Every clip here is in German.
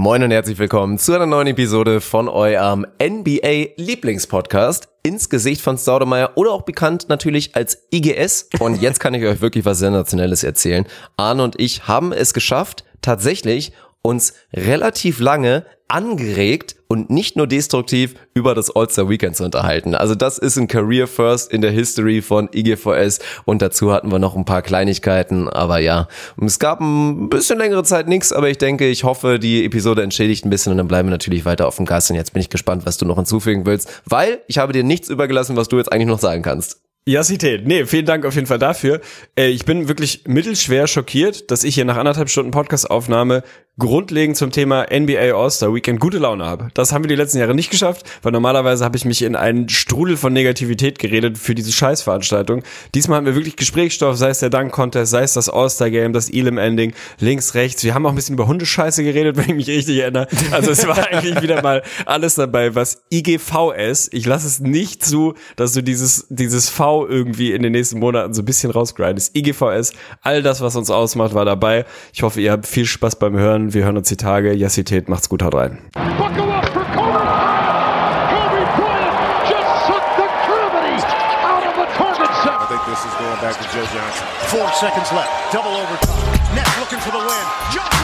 Moin und herzlich willkommen zu einer neuen Episode von eurem NBA Lieblingspodcast ins Gesicht von Staudemeyer oder auch bekannt natürlich als IGS. Und jetzt kann ich euch wirklich was Sensationelles erzählen. Arne und ich haben es geschafft, tatsächlich uns relativ lange angeregt und nicht nur destruktiv über das All-Star Weekend zu unterhalten. Also das ist ein Career First in der History von IGVS und dazu hatten wir noch ein paar Kleinigkeiten, aber ja, es gab ein bisschen längere Zeit nichts, aber ich denke, ich hoffe, die Episode entschädigt ein bisschen. Und dann bleiben wir natürlich weiter auf dem Gas. Und jetzt bin ich gespannt, was du noch hinzufügen willst, weil ich habe dir nichts übergelassen, was du jetzt eigentlich noch sagen kannst. Jassität. Nee, vielen Dank auf jeden Fall dafür. Äh, ich bin wirklich mittelschwer schockiert, dass ich hier nach anderthalb Stunden Podcast-Aufnahme grundlegend zum Thema NBA All-Star Weekend gute Laune habe. Das haben wir die letzten Jahre nicht geschafft, weil normalerweise habe ich mich in einen Strudel von Negativität geredet für diese Scheißveranstaltung. Diesmal haben wir wirklich Gesprächsstoff, sei es der Dunk-Contest, sei es das All-Star-Game, das Elam-Ending, links, rechts. Wir haben auch ein bisschen über Hundescheiße geredet, wenn ich mich richtig erinnere. Also es war eigentlich wieder mal alles dabei, was IGVS. Ich lasse es nicht zu, dass du dieses, dieses V irgendwie in den nächsten Monaten so ein bisschen rausgrindest. IGVS, all das, was uns ausmacht, war dabei. Ich hoffe, ihr habt viel Spaß beim Hören. Wir hören uns die Tage. Jassität, macht's gut, haut rein. Four seconds left. Double overtime. Nets looking for the win. Johnson back.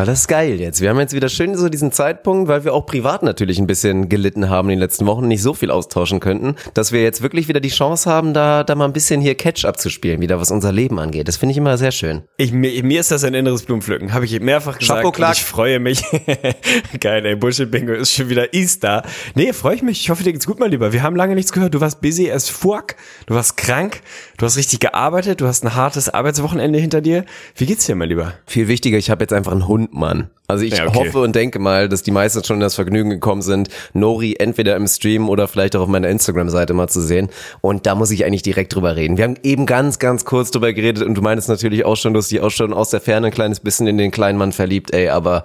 Weil das ist geil jetzt. Wir haben jetzt wieder schön so diesen Zeitpunkt, weil wir auch privat natürlich ein bisschen gelitten haben in den letzten Wochen, nicht so viel austauschen könnten, dass wir jetzt wirklich wieder die Chance haben, da, da mal ein bisschen hier Catch-up zu spielen, wieder was unser Leben angeht. Das finde ich immer sehr schön. Ich, mir, mir ist das ein inneres Blumenpflücken, habe ich mehrfach gesagt. Chapeau, und ich freue mich. geil, ey, Bullshit-Bingo ist schon wieder Easter. Nee, freue ich mich. Ich hoffe, dir geht's gut, mein Lieber. Wir haben lange nichts gehört. Du warst busy as fuck. Du warst krank. Du hast richtig gearbeitet. Du hast ein hartes Arbeitswochenende hinter dir. Wie geht's dir, mein Lieber? Viel wichtiger, ich habe jetzt einfach einen Hund, Mann. Also ich ja, okay. hoffe und denke mal, dass die meisten schon in das Vergnügen gekommen sind, Nori entweder im Stream oder vielleicht auch auf meiner Instagram-Seite mal zu sehen. Und da muss ich eigentlich direkt drüber reden. Wir haben eben ganz, ganz kurz drüber geredet und du meinst natürlich auch schon, du hast dich auch schon aus der Ferne ein kleines bisschen in den kleinen Mann verliebt, ey, aber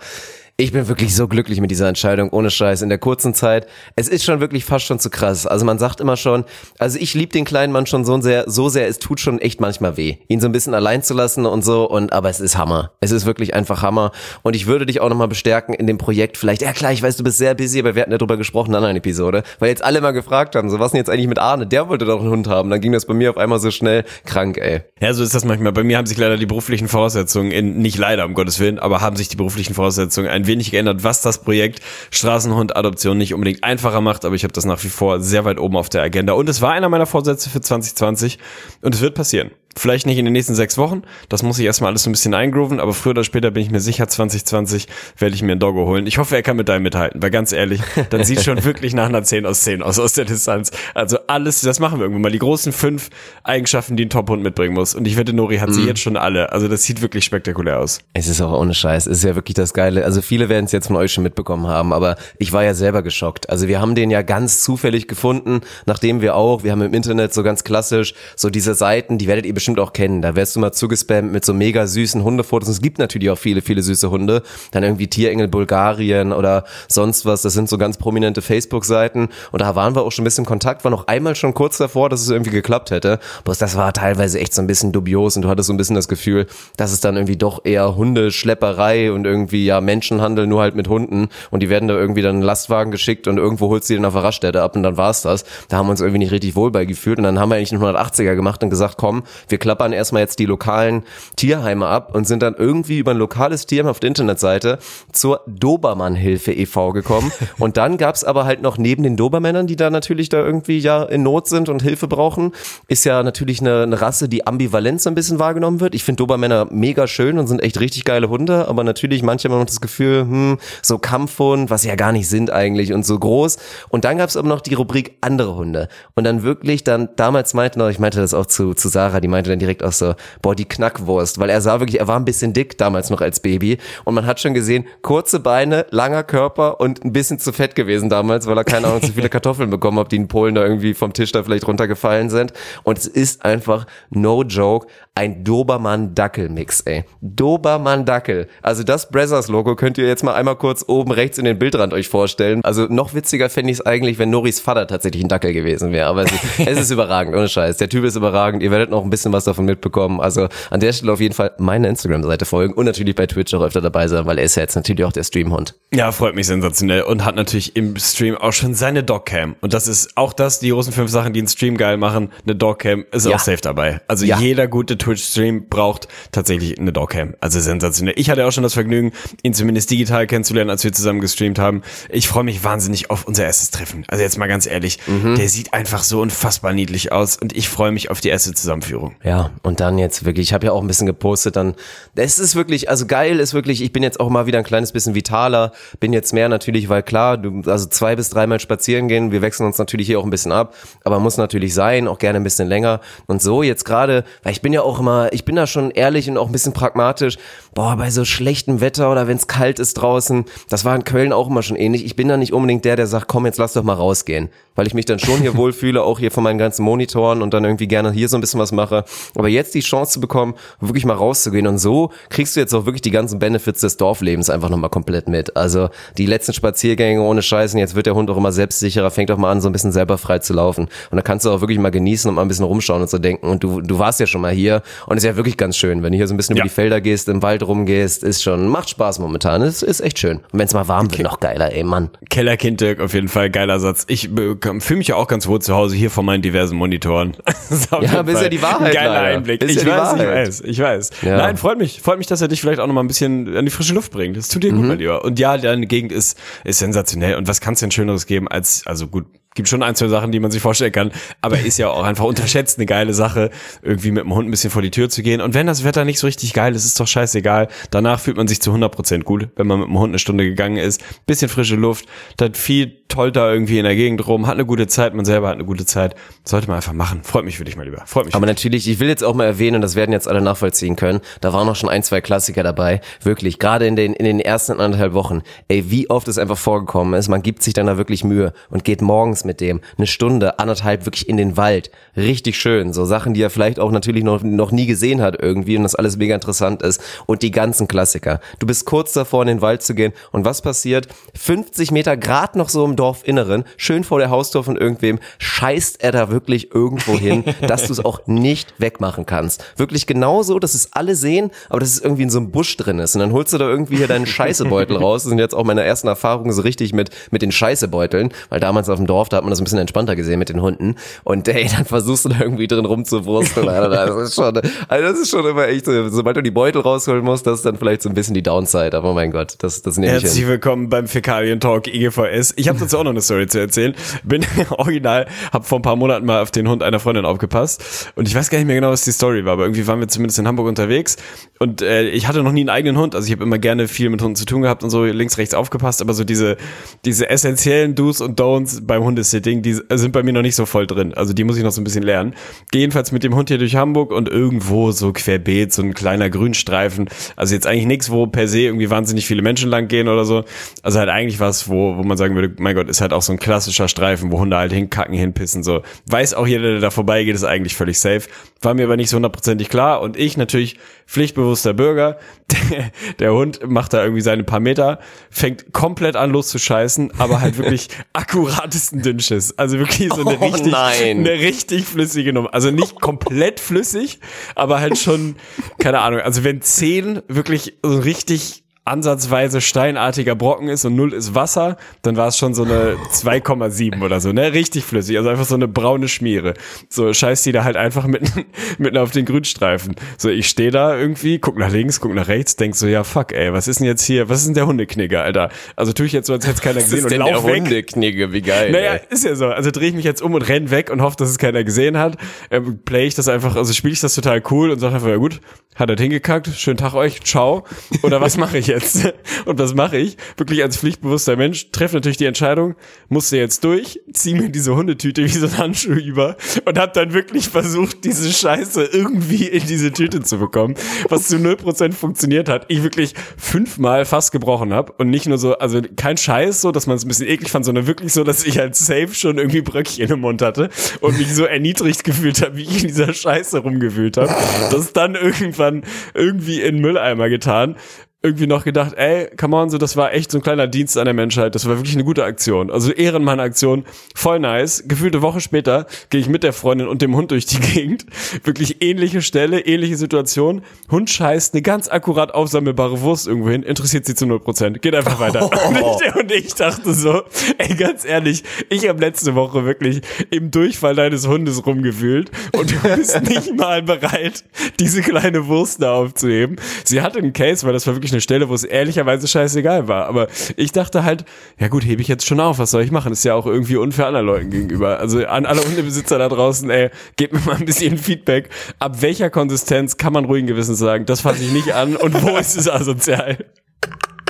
ich bin wirklich so glücklich mit dieser Entscheidung, ohne Scheiß, in der kurzen Zeit. Es ist schon wirklich fast schon zu krass. Also man sagt immer schon, also ich liebe den kleinen Mann schon so sehr, so sehr, es tut schon echt manchmal weh, ihn so ein bisschen allein zu lassen und so. Und aber es ist Hammer. Es ist wirklich einfach Hammer. Und ich würde dich auch nochmal bestärken in dem Projekt. Vielleicht, ja klar, ich weiß, du bist sehr busy, aber wir hatten ja drüber gesprochen in einer anderen Episode, weil jetzt alle mal gefragt haben, so was denn jetzt eigentlich mit Arne? Der wollte doch einen Hund haben. Dann ging das bei mir auf einmal so schnell krank, ey. Ja, so ist das manchmal. Bei mir haben sich leider die beruflichen Voraussetzungen, in, nicht leider, um Gottes Willen, aber haben sich die beruflichen Voraussetzungen ein wenig geändert, was das Projekt Straßenhund-Adoption nicht unbedingt einfacher macht, aber ich habe das nach wie vor sehr weit oben auf der Agenda. Und es war einer meiner Vorsätze für 2020 und es wird passieren. Vielleicht nicht in den nächsten sechs Wochen. Das muss ich erstmal alles so ein bisschen eingrooven, aber früher oder später bin ich mir sicher, 2020 werde ich mir einen Doggo holen. Ich hoffe, er kann mit deinem mithalten, weil ganz ehrlich, dann sieht schon wirklich nach einer 10 aus 10 aus, aus der Distanz. Also alles, das machen wir irgendwann mal. Die großen fünf Eigenschaften, die ein Top-Hund mitbringen muss. Und ich wette, Nori hat sie mm. jetzt schon alle. Also das sieht wirklich spektakulär aus. Es ist auch ohne Scheiß. Es ist ja wirklich das Geile. Also viele werden es jetzt von euch schon mitbekommen haben, aber ich war ja selber geschockt. Also wir haben den ja ganz zufällig gefunden, nachdem wir auch, wir haben im Internet so ganz klassisch so diese Seiten, die werdet ihr bestimmt auch kennen. Da wärst du mal zugespammt mit so mega süßen Hundefotos. Und es gibt natürlich auch viele, viele süße Hunde. Dann irgendwie Tierengel Bulgarien oder sonst was. Das sind so ganz prominente Facebook-Seiten. Und da waren wir auch schon ein bisschen in Kontakt. War noch einmal schon kurz davor, dass es irgendwie geklappt hätte. Bloß das war teilweise echt so ein bisschen dubios und du hattest so ein bisschen das Gefühl, dass es dann irgendwie doch eher Hundeschlepperei und irgendwie ja Menschenhandel nur halt mit Hunden. Und die werden da irgendwie dann Lastwagen geschickt und irgendwo holst du den auf der Raststätte ab und dann war's das. Da haben wir uns irgendwie nicht richtig wohl bei gefühlt. Und dann haben wir eigentlich einen 180er gemacht und gesagt, komm, wir klappern erstmal jetzt die lokalen Tierheime ab und sind dann irgendwie über ein lokales Tierheim auf der Internetseite zur Dobermann-Hilfe e.V. gekommen. und dann gab's aber halt noch neben den Dobermännern, die da natürlich da irgendwie ja in Not sind und Hilfe brauchen, ist ja natürlich eine, eine Rasse, die ambivalent so ein bisschen wahrgenommen wird. Ich finde Dobermänner mega schön und sind echt richtig geile Hunde, aber natürlich manche haben noch das Gefühl, hm, so Kampfhund, was sie ja gar nicht sind eigentlich und so groß. Und dann gab's aber noch die Rubrik andere Hunde. Und dann wirklich dann, damals meinten, ich meinte das auch zu, zu Sarah, die meinte dann direkt auch so, boah, die Knackwurst, weil er sah wirklich, er war ein bisschen dick damals noch als Baby und man hat schon gesehen, kurze Beine, langer Körper und ein bisschen zu fett gewesen damals, weil er keine Ahnung, zu viele Kartoffeln bekommen hat, die in Polen da irgendwie vom Tisch da vielleicht runtergefallen sind und es ist einfach no joke ein Dobermann-Dackel-Mix, ey. Dobermann-Dackel. Also das Brothers-Logo könnt ihr jetzt mal einmal kurz oben rechts in den Bildrand euch vorstellen. Also noch witziger fände ich es eigentlich, wenn Noris Vater tatsächlich ein Dackel gewesen wäre. Aber es ist, es ist überragend, ohne Scheiß. Der Typ ist überragend. Ihr werdet noch ein bisschen was davon mitbekommen. Also an der Stelle auf jeden Fall meine Instagram-Seite folgen und natürlich bei Twitch auch öfter dabei sein, weil er ist ja jetzt natürlich auch der Streamhund. Ja, freut mich sensationell und hat natürlich im Stream auch schon seine Dogcam. Und das ist auch das, die großen fünf Sachen, die einen Stream geil machen. Eine Dogcam ist ja. auch safe dabei. Also ja. jeder gute Twitch-Stream braucht tatsächlich eine Dogcam. Also sensationell. Ich hatte auch schon das Vergnügen, ihn zumindest digital kennenzulernen, als wir zusammen gestreamt haben. Ich freue mich wahnsinnig auf unser erstes Treffen. Also jetzt mal ganz ehrlich, mhm. der sieht einfach so unfassbar niedlich aus und ich freue mich auf die erste Zusammenführung. Ja, und dann jetzt wirklich, ich habe ja auch ein bisschen gepostet, dann, es ist wirklich, also geil ist wirklich, ich bin jetzt auch mal wieder ein kleines bisschen vitaler, bin jetzt mehr natürlich, weil klar, du, also zwei bis dreimal spazieren gehen, wir wechseln uns natürlich hier auch ein bisschen ab, aber muss natürlich sein, auch gerne ein bisschen länger. Und so jetzt gerade, weil ich bin ja auch immer, ich bin da schon ehrlich und auch ein bisschen pragmatisch, boah, bei so schlechtem Wetter oder wenn es kalt ist draußen, das war in Köln auch immer schon ähnlich, ich bin da nicht unbedingt der, der sagt, komm, jetzt lass doch mal rausgehen, weil ich mich dann schon hier wohlfühle, auch hier von meinen ganzen Monitoren und dann irgendwie gerne hier so ein bisschen was mache, aber jetzt die Chance zu bekommen, wirklich mal rauszugehen und so kriegst du jetzt auch wirklich die ganzen Benefits des Dorflebens einfach nochmal komplett mit, also die letzten Spaziergänge ohne Scheißen, jetzt wird der Hund auch immer selbstsicherer, fängt auch mal an, so ein bisschen selber frei zu laufen und da kannst du auch wirklich mal genießen und mal ein bisschen rumschauen und so denken und du, du warst ja schon mal hier und ist ja wirklich ganz schön, wenn du hier so ein bisschen ja. über die Felder gehst, im Wald rumgehst, ist schon, macht Spaß momentan, ist, ist echt schön. Und wenn es mal warm wird, noch geiler, ey Mann. Kellerkind Dirk, auf jeden Fall, geiler Satz. Ich fühle mich ja auch ganz wohl zu Hause hier vor meinen diversen Monitoren. ja, ist ja die Wahrheit. Geiler. Einblick. Ist ich, ja weiß, ich weiß, ich weiß, ja. Nein, freut mich, freut mich, dass er dich vielleicht auch noch mal ein bisschen an die frische Luft bringt. Das tut dir mhm. gut, mein Lieber. Und ja, deine Gegend ist, ist sensationell. Und was kann es denn Schöneres geben als, also gut, gibt schon ein, zwei Sachen, die man sich vorstellen kann, aber ist ja auch einfach unterschätzt eine geile Sache, irgendwie mit dem Hund ein bisschen vor die Tür zu gehen. Und wenn das Wetter nicht so richtig geil ist, ist doch scheißegal. Danach fühlt man sich zu 100 Prozent gut, wenn man mit dem Hund eine Stunde gegangen ist. Bisschen frische Luft, dann viel toll da irgendwie in der Gegend rum, hat eine gute Zeit, man selber hat eine gute Zeit. Sollte man einfach machen. Freut mich für dich mal lieber. Freut mich. Aber natürlich, ich will jetzt auch mal erwähnen, und das werden jetzt alle nachvollziehen können, da waren noch schon ein, zwei Klassiker dabei. Wirklich, gerade in den, in den ersten anderthalb Wochen. Ey, wie oft es einfach vorgekommen ist, man gibt sich dann da wirklich Mühe und geht morgens mit dem eine Stunde, anderthalb wirklich in den Wald. Richtig schön. So Sachen, die er vielleicht auch natürlich noch, noch nie gesehen hat irgendwie und das alles mega interessant ist. Und die ganzen Klassiker. Du bist kurz davor, in den Wald zu gehen und was passiert? 50 Meter grad noch so im Dorfinneren, schön vor der Haustür von irgendwem, scheißt er da wirklich irgendwo hin, dass du es auch nicht wegmachen kannst. Wirklich genauso, dass es alle sehen, aber dass es irgendwie in so einem Busch drin ist. Und dann holst du da irgendwie hier deinen Scheißebeutel raus. Das sind jetzt auch meine ersten Erfahrungen so richtig mit, mit den Scheißebeuteln, weil damals auf dem Dorf, da hat man das ein bisschen entspannter gesehen mit den Hunden. Und ey, dann versuchst du da irgendwie drin rumzuwursteln. Das ist schon, also das ist schon immer echt, sobald du die Beutel rausholen musst, das ist dann vielleicht so ein bisschen die Downside. Aber mein Gott, das, das nehme ich Herzlich hin. willkommen beim Fäkalien Talk IGVS. Ich habe dazu auch noch eine Story zu erzählen. Bin original, habe vor ein paar Monaten mal auf den Hund einer Freundin aufgepasst und ich weiß gar nicht mehr genau, was die Story war, aber irgendwie waren wir zumindest in Hamburg unterwegs und äh, ich hatte noch nie einen eigenen Hund, also ich habe immer gerne viel mit Hunden zu tun gehabt und so links rechts aufgepasst, aber so diese diese essentiellen Do's und Don'ts beim Hundesitting, die sind bei mir noch nicht so voll drin. Also die muss ich noch so ein bisschen lernen. Gehe jedenfalls mit dem Hund hier durch Hamburg und irgendwo so querbeet so ein kleiner Grünstreifen. Also jetzt eigentlich nichts, wo per se irgendwie wahnsinnig viele Menschen lang gehen oder so. Also halt eigentlich was, wo wo man sagen würde, mein Gott, ist halt auch so ein klassischer Streifen, wo Hunde halt hinkacken, hinpissen so. Weiß auch jeder, der da vorbeigeht, ist eigentlich völlig safe. War mir aber nicht so hundertprozentig klar und ich natürlich pflichtbewusster Bürger. Der, der Hund macht da irgendwie seine paar Meter, fängt komplett an loszuscheißen, aber halt wirklich akkuratesten Dünnschiss. Also wirklich so eine oh richtig, nein. eine richtig flüssige Nummer. Also nicht komplett flüssig, aber halt schon, keine Ahnung. Also wenn zehn wirklich so richtig ansatzweise steinartiger Brocken ist und null ist Wasser, dann war es schon so eine 2,7 oder so, ne? Richtig flüssig, also einfach so eine braune Schmiere. So scheißt die da halt einfach mitten, mitten auf den Grünstreifen. So, ich stehe da irgendwie, guck nach links, guck nach rechts, denk so, ja fuck, ey, was ist denn jetzt hier, was ist denn der Hundeknigger, Alter? Also tue ich jetzt so, als hätte es keiner gesehen was ist und denn lauf der weg. Hundeknigge, wie geil. Naja, ey. ist ja so. Also drehe ich mich jetzt um und renn weg und hoffe, dass es keiner gesehen hat. Ähm, play ich das einfach, also spiele ich das total cool und sage einfach, ja gut, hat er hingekackt, schönen Tag euch, ciao. Oder was mache ich jetzt? Und was mache ich? Wirklich als pflichtbewusster Mensch, treffe natürlich die Entscheidung, musste jetzt durch, zieh mir diese Hundetüte wie so ein Handschuh über und hab dann wirklich versucht, diese Scheiße irgendwie in diese Tüte zu bekommen, was zu 0% funktioniert hat. Ich wirklich fünfmal fast gebrochen habe und nicht nur so, also kein Scheiß so, dass man es ein bisschen eklig fand, sondern wirklich so, dass ich als safe schon irgendwie Bröckchen im Mund hatte und mich so erniedrigt gefühlt habe, wie ich in dieser Scheiße rumgewühlt habe. Das dann irgendwann irgendwie in Mülleimer getan irgendwie noch gedacht, ey, come on, so, das war echt so ein kleiner Dienst an der Menschheit. Das war wirklich eine gute Aktion. Also Ehrenmann-Aktion, voll nice. Gefühlte Woche später gehe ich mit der Freundin und dem Hund durch die Gegend. Wirklich ähnliche Stelle, ähnliche Situation. Hund scheißt eine ganz akkurat aufsammelbare Wurst irgendwo hin, interessiert sie zu 0%. Geht einfach weiter. Oh. Und ich dachte so, ey, ganz ehrlich, ich habe letzte Woche wirklich im Durchfall deines Hundes rumgewühlt und du bist nicht mal bereit, diese kleine Wurst da aufzuheben. Sie hatte einen Case, weil das war wirklich eine Stelle, wo es ehrlicherweise scheißegal war. Aber ich dachte halt, ja gut, hebe ich jetzt schon auf, was soll ich machen? ist ja auch irgendwie unfair anderen Leuten gegenüber. Also an alle Hundebesitzer da draußen, ey, gebt mir mal ein bisschen Feedback. Ab welcher Konsistenz kann man ruhigen Gewissens sagen, das fasse ich nicht an und wo ist es asozial?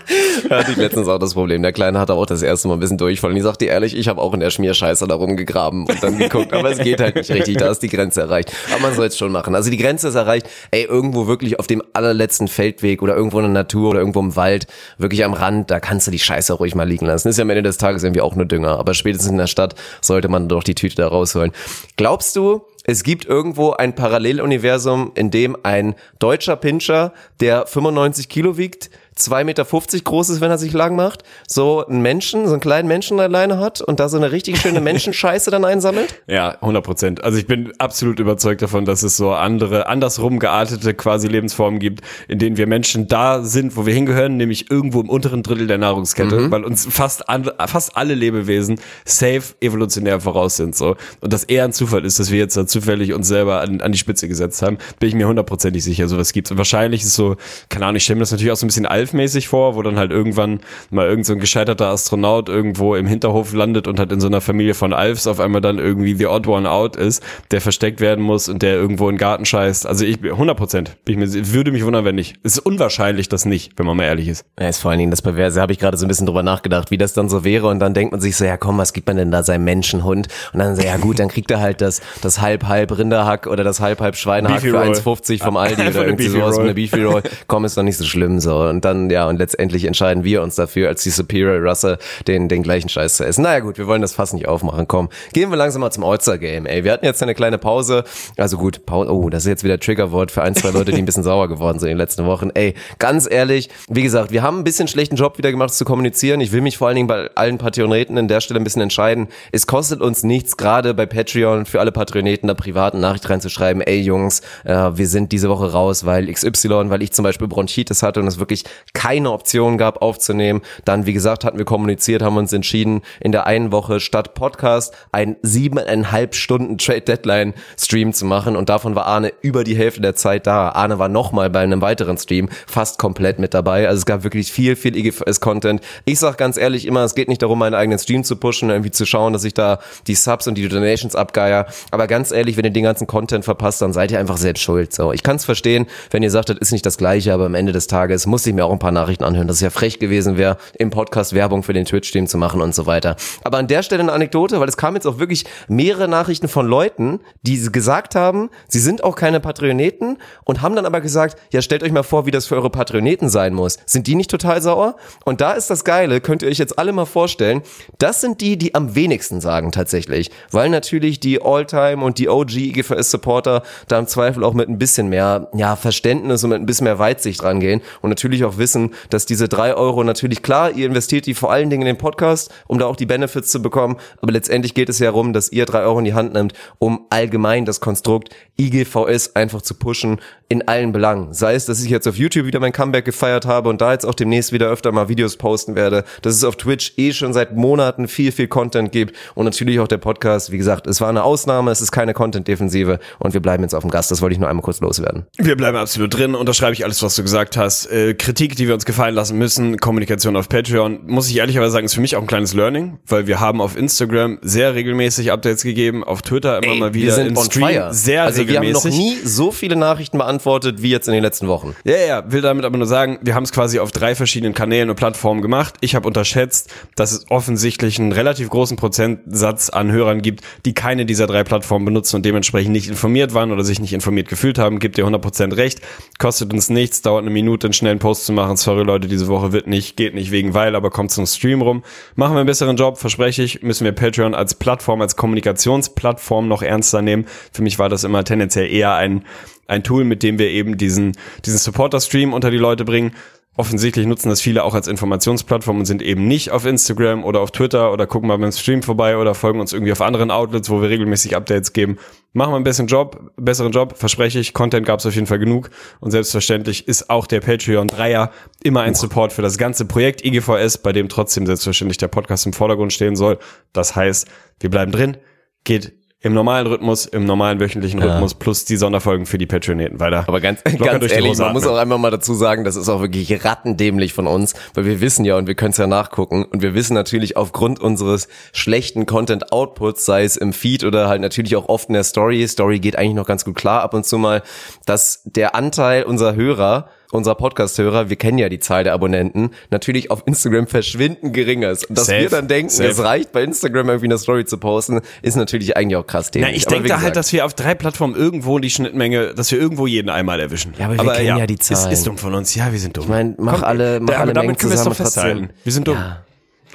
hatte ich letztens auch das Problem. Der Kleine hatte auch das erste Mal ein bisschen Durchfall. Und ich sagte ehrlich, ich habe auch in der Schmierscheiße da rumgegraben und dann geguckt, aber es geht halt nicht richtig. Da ist die Grenze erreicht. Aber man soll es schon machen. Also die Grenze ist erreicht, ey, irgendwo wirklich auf dem allerletzten Feldweg oder irgendwo in der Natur oder irgendwo im Wald, wirklich am Rand, da kannst du die Scheiße ruhig mal liegen lassen. Ist ja am Ende des Tages irgendwie auch nur Dünger. Aber spätestens in der Stadt sollte man doch die Tüte da rausholen. Glaubst du, es gibt irgendwo ein Paralleluniversum, in dem ein deutscher Pinscher, der 95 Kilo wiegt, 2,50 Meter groß ist, wenn er sich lang macht, so einen Menschen, so einen kleinen Menschen alleine hat und da so eine richtig schöne Menschenscheiße dann einsammelt? Ja, 100 Prozent. Also ich bin absolut überzeugt davon, dass es so andere, andersrum geartete quasi Lebensformen gibt, in denen wir Menschen da sind, wo wir hingehören, nämlich irgendwo im unteren Drittel der Nahrungskette, mhm. weil uns fast, an, fast alle Lebewesen safe evolutionär voraus sind, so. Und das eher ein Zufall ist, dass wir jetzt da zufällig uns selber an, an die Spitze gesetzt haben, bin ich mir hundertprozentig sicher, sowas gibt Und wahrscheinlich ist so, keine Ahnung, ich stelle mir das natürlich auch so ein bisschen alt elfmäßig vor, wo dann halt irgendwann mal irgend so ein gescheiterter Astronaut irgendwo im Hinterhof landet und halt in so einer Familie von Alfs auf einmal dann irgendwie the odd one out ist, der versteckt werden muss und der irgendwo in den Garten scheißt. Also ich 100 Prozent. Würde mich wundern, wenn nicht. Es ist unwahrscheinlich, dass nicht, wenn man mal ehrlich ist. Ja, ist vor allen Dingen das Perverse. Habe ich gerade so ein bisschen drüber nachgedacht, wie das dann so wäre und dann denkt man sich so, ja komm, was gibt man denn da seinem Menschenhund? Und dann so, ja gut, dann kriegt er halt das das halb halb Rinderhack oder das halb halb Schweinehack für 1,50 vom Aldi oder irgendwie sowas, eine Beefy Roll. Komm, ist doch nicht so schlimm so. Und dann dann, ja, und letztendlich entscheiden wir uns dafür, als die Superior Rasse den, den gleichen Scheiß zu essen. Naja, gut, wir wollen das fast nicht aufmachen. Komm, gehen wir langsam mal zum All-Star-Game, ey. Wir hatten jetzt eine kleine Pause. Also gut, Pause, oh, das ist jetzt wieder Triggerwort für ein, zwei Leute, die ein bisschen sauer geworden sind in den letzten Wochen. Ey, ganz ehrlich, wie gesagt, wir haben ein bisschen schlechten Job wieder gemacht, zu kommunizieren. Ich will mich vor allen Dingen bei allen Patreoneten in der Stelle ein bisschen entscheiden. Es kostet uns nichts, gerade bei Patreon für alle Patreoneten da privaten Nachricht reinzuschreiben, ey Jungs, äh, wir sind diese Woche raus, weil XY, weil ich zum Beispiel Bronchitis hatte und es wirklich keine Option gab aufzunehmen. Dann, wie gesagt, hatten wir kommuniziert, haben uns entschieden, in der einen Woche statt Podcast ein siebeneinhalb Stunden Trade Deadline Stream zu machen und davon war Arne über die Hälfte der Zeit da. Arne war nochmal bei einem weiteren Stream fast komplett mit dabei. Also es gab wirklich viel, viel IGFS-Content. Ich sag ganz ehrlich immer, es geht nicht darum, meinen eigenen Stream zu pushen, irgendwie zu schauen, dass ich da die Subs und die Donations abgeier. Aber ganz ehrlich, wenn ihr den ganzen Content verpasst, dann seid ihr einfach selbst schuld. So, ich kann es verstehen, wenn ihr sagt, das ist nicht das Gleiche, aber am Ende des Tages muss ich mir auch ein paar Nachrichten anhören, dass es ja frech gewesen wäre, im Podcast Werbung für den Twitch-Stream zu machen und so weiter. Aber an der Stelle eine Anekdote, weil es kam jetzt auch wirklich mehrere Nachrichten von Leuten, die gesagt haben, sie sind auch keine Patroneten und haben dann aber gesagt, ja, stellt euch mal vor, wie das für eure Patroneten sein muss. Sind die nicht total sauer? Und da ist das Geile, könnt ihr euch jetzt alle mal vorstellen, das sind die, die am wenigsten sagen tatsächlich, weil natürlich die Alltime und die OG IGFS Supporter da im Zweifel auch mit ein bisschen mehr, ja, Verständnis und mit ein bisschen mehr Weitsicht rangehen und natürlich auch wissen, dass diese drei Euro natürlich klar, ihr investiert die vor allen Dingen in den Podcast, um da auch die Benefits zu bekommen, aber letztendlich geht es ja darum, dass ihr drei Euro in die Hand nimmt, um allgemein das Konstrukt IGVS einfach zu pushen in allen Belangen. Sei es, dass ich jetzt auf YouTube wieder mein Comeback gefeiert habe und da jetzt auch demnächst wieder öfter mal Videos posten werde, dass es auf Twitch eh schon seit Monaten viel, viel Content gibt und natürlich auch der Podcast. Wie gesagt, es war eine Ausnahme, es ist keine Content-Defensive und wir bleiben jetzt auf dem Gast. Das wollte ich nur einmal kurz loswerden. Wir bleiben absolut drin, unterschreibe ich alles, was du gesagt hast. Äh, Kritik, die wir uns gefallen lassen müssen, Kommunikation auf Patreon, muss ich ehrlicherweise sagen, ist für mich auch ein kleines Learning, weil wir haben auf Instagram sehr regelmäßig Updates gegeben, auf Twitter immer Ey, mal wieder, wir sind im Stream fire. sehr also regelmäßig. Wir haben noch nie so viele Nachrichten beantwortet beantwortet wie jetzt in den letzten Wochen. Ja, ja, will damit aber nur sagen, wir haben es quasi auf drei verschiedenen Kanälen und Plattformen gemacht. Ich habe unterschätzt, dass es offensichtlich einen relativ großen Prozentsatz an Hörern gibt, die keine dieser drei Plattformen benutzen und dementsprechend nicht informiert waren oder sich nicht informiert gefühlt haben. Gibt ihr 100% recht. Kostet uns nichts, dauert eine Minute, einen schnellen Post zu machen. Sorry Leute, diese Woche wird nicht, geht nicht wegen weil, aber kommt zum Stream rum. Machen wir einen besseren Job, verspreche ich. Müssen wir Patreon als Plattform, als Kommunikationsplattform noch ernster nehmen. Für mich war das immer tendenziell eher ein ein Tool, mit dem wir eben diesen, diesen Supporter-Stream unter die Leute bringen. Offensichtlich nutzen das viele auch als Informationsplattform und sind eben nicht auf Instagram oder auf Twitter oder gucken mal beim Stream vorbei oder folgen uns irgendwie auf anderen Outlets, wo wir regelmäßig Updates geben. Machen wir einen besseren Job, besseren Job, verspreche ich. Content gab es auf jeden Fall genug und selbstverständlich ist auch der Patreon Dreier immer ein Support für das ganze Projekt IGVS, bei dem trotzdem selbstverständlich der Podcast im Vordergrund stehen soll. Das heißt, wir bleiben drin, geht im normalen Rhythmus, im normalen wöchentlichen Ja. Rhythmus plus die Sonderfolgen für die Patreoneten weiter. Aber ganz, ganz ehrlich, man muss atmen. auch einmal mal dazu sagen, das ist auch wirklich rattendämlich von uns, weil wir wissen ja und wir können es ja nachgucken und wir wissen natürlich aufgrund unseres schlechten Content-Outputs, sei es im Feed oder halt natürlich auch oft in der Story, Story geht eigentlich noch ganz gut klar ab und zu mal, dass der Anteil unserer Hörer unserer Podcast-Hörer, wir kennen ja die Zahl der Abonnenten, natürlich auf Instagram verschwindend geringer ist. Und dass Safe, wir dann denken, safe. es reicht bei Instagram irgendwie eine Story zu posten, ist natürlich eigentlich auch krass Na, ich denke da halt, dass wir auf drei Plattformen irgendwo die Schnittmenge, dass wir irgendwo jeden einmal erwischen. Ja, aber wir kennen ja die Ist, Zahlen. ist dumm von uns. Ja, wir sind dumm. Ich meine, mach alle, mach da- alle damit Mengen können wir es zusammen doch festhalten. Wir sind dumm. Ja.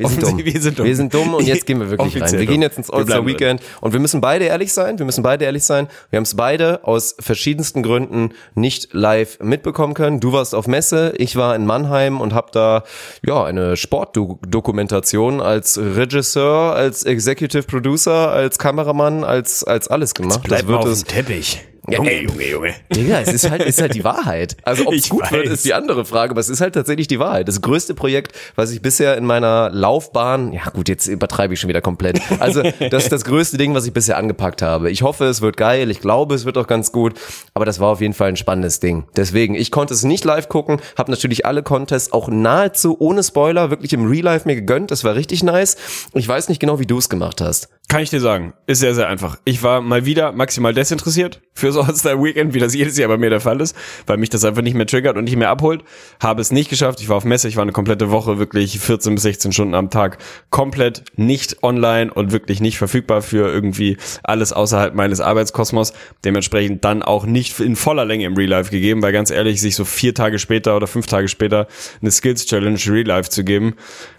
Wir sind, dumm. Wir sind dumm. Wir sind dumm und jetzt gehen wir wirklich rein. Wir gehen jetzt ins Wir All-Star bleiben drin. Weekend und wir müssen beide ehrlich sein. Wir müssen beide ehrlich sein. Wir haben es beide aus verschiedensten Gründen nicht live mitbekommen können. Du warst auf Messe, ich war in Mannheim und habe da ja eine Sportdokumentation als Regisseur, als Executive Producer, als Kameramann, als als alles gemacht. Bleib mal auf es dem Teppich. Ja, Junge, ey. Junge, Junge. Digga, es ist halt, ist halt die Wahrheit. Also ob es gut wird, weiß. ist die andere Frage, aber es ist halt tatsächlich die Wahrheit. Das größte Projekt, was ich bisher in meiner Laufbahn, ja gut, jetzt übertreibe ich schon wieder komplett. Also das ist das größte Ding, was ich bisher angepackt habe. Ich hoffe, es wird geil, ich glaube, es wird auch ganz gut, aber das war auf jeden Fall ein spannendes Ding. Deswegen, ich konnte es nicht live gucken, habe natürlich alle Contests auch nahezu ohne Spoiler wirklich im Real Life mir gegönnt. Das war richtig nice. Ich weiß nicht genau, wie du es gemacht hast. Kann ich dir sagen. Ist sehr, sehr einfach. Ich war mal wieder maximal desinteressiert fürs All-Star Weekend, wie das jedes Jahr bei mir der Fall ist, weil mich das einfach nicht mehr triggert und nicht mehr abholt. Habe es nicht geschafft. Ich war auf Messe, ich war eine komplette Woche, wirklich 14 bis 16 Stunden am Tag, komplett nicht online und wirklich nicht verfügbar für irgendwie alles außerhalb meines Arbeitskosmos. Dementsprechend dann auch nicht in voller Länge im Real Life gegeben, weil ganz ehrlich, sich so vier Tage später oder fünf Tage später eine Skills Challenge Real Life zu geben,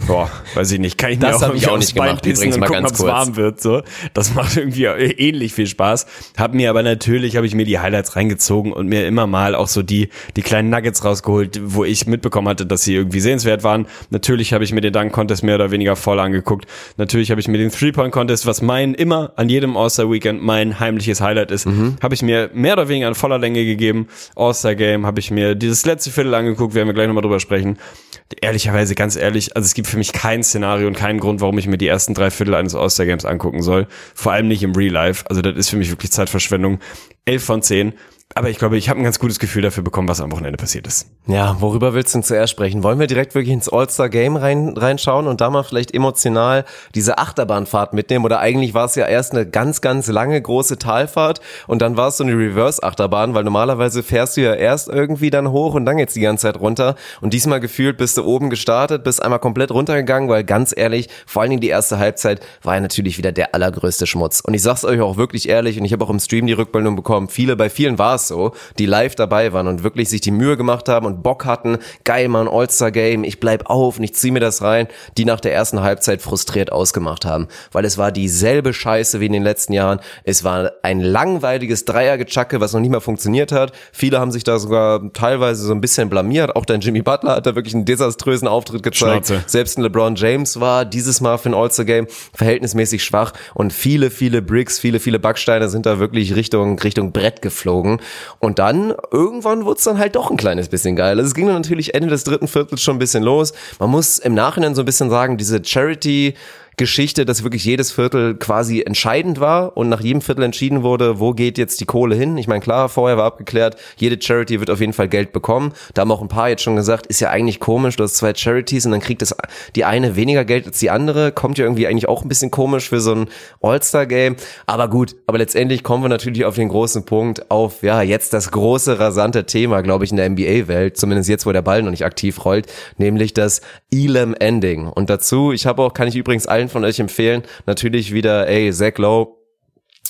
boah, weiß ich nicht, kann ich mir Das auch hab ich auch nicht Bein gemacht, pissen übrigens mal gucken, ganz kurz. warm wird. So, das macht irgendwie ähnlich viel Spaß. Hab mir aber natürlich habe ich mir die Highlights reingezogen und mir immer mal auch so die die kleinen Nuggets rausgeholt, wo ich mitbekommen hatte, dass sie irgendwie sehenswert waren. Natürlich habe ich mir den Dunk Contest mehr oder weniger voll angeguckt. Natürlich habe ich mir den Three Point Contest, was mein immer an jedem All Star Weekend mein heimliches Highlight ist, habe ich mir mehr oder weniger in voller Länge gegeben. All Star Game habe ich mir dieses letzte Viertel angeguckt, werden wir gleich nochmal drüber sprechen. Ehrlicherweise, ganz ehrlich, also es gibt für mich kein Szenario und keinen Grund, warum ich mir die ersten drei Viertel eines All-Star Games angucken soll. Vor allem nicht im Real Life. Also das ist für mich wirklich Zeitverschwendung. Elf von zehn. Aber ich glaube, ich habe ein ganz gutes Gefühl dafür bekommen, was am Wochenende passiert ist. Ja, worüber willst du denn zuerst sprechen? Wollen wir direkt wirklich ins All-Star-Game rein, reinschauen und da mal vielleicht emotional diese Achterbahnfahrt mitnehmen? Oder eigentlich war es ja erst eine ganz, ganz lange große Talfahrt und dann war es so eine Reverse-Achterbahn, weil normalerweise fährst du ja erst irgendwie dann hoch und dann jetzt die ganze Zeit runter. Und diesmal gefühlt bist du oben gestartet, bist einmal komplett runtergegangen, weil ganz ehrlich, vor allen Dingen die erste Halbzeit war ja natürlich wieder der allergrößte Schmutz. Und ich sag's euch auch wirklich ehrlich und ich habe auch im Stream die Rückmeldung bekommen, viele, bei vielen war es so, die live dabei waren und wirklich sich die Mühe gemacht haben und Bock hatten, geil, mal ein All-Star-Game, ich bleib auf und ich zieh mir das rein, die nach der ersten Halbzeit frustriert ausgemacht haben. Weil es war dieselbe Scheiße wie in den letzten Jahren. Es war ein langweiliges Dreiergechacke, was noch nicht mal funktioniert hat. Viele haben sich da sogar teilweise so ein bisschen blamiert. Auch dein Jimmy Butler hat da wirklich einen desaströsen Auftritt gezeigt. Schnauze. Selbst ein LeBron James war dieses Mal für ein All-Star-Game verhältnismäßig schwach und viele, viele Bricks, viele, viele Backsteine sind da wirklich Richtung, Richtung Brett geflogen. Und dann, irgendwann wurde es dann halt doch ein kleines bisschen geil. Also es ging dann natürlich Ende des dritten Viertels schon ein bisschen los. Man muss im Nachhinein so ein bisschen sagen, diese Charity Geschichte, dass wirklich jedes Viertel quasi entscheidend war und nach jedem Viertel entschieden wurde, wo geht jetzt die Kohle hin. Ich meine, klar, vorher war abgeklärt, jede Charity wird auf jeden Fall Geld bekommen. Da haben auch ein paar jetzt schon gesagt, ist ja eigentlich komisch, du hast zwei Charities und dann kriegt das die eine weniger Geld als die andere. Kommt ja irgendwie eigentlich auch ein bisschen komisch für so ein All-Star-Game. Aber gut, aber letztendlich kommen wir natürlich auf den großen Punkt, auf ja, jetzt das große, rasante Thema, glaube ich, in der NBA-Welt, zumindest jetzt, wo der Ball noch nicht aktiv rollt, nämlich das Elam Ending. Und dazu, ich habe auch, kann ich übrigens allen von euch empfehlen, natürlich wieder, ey, Zach Lowe,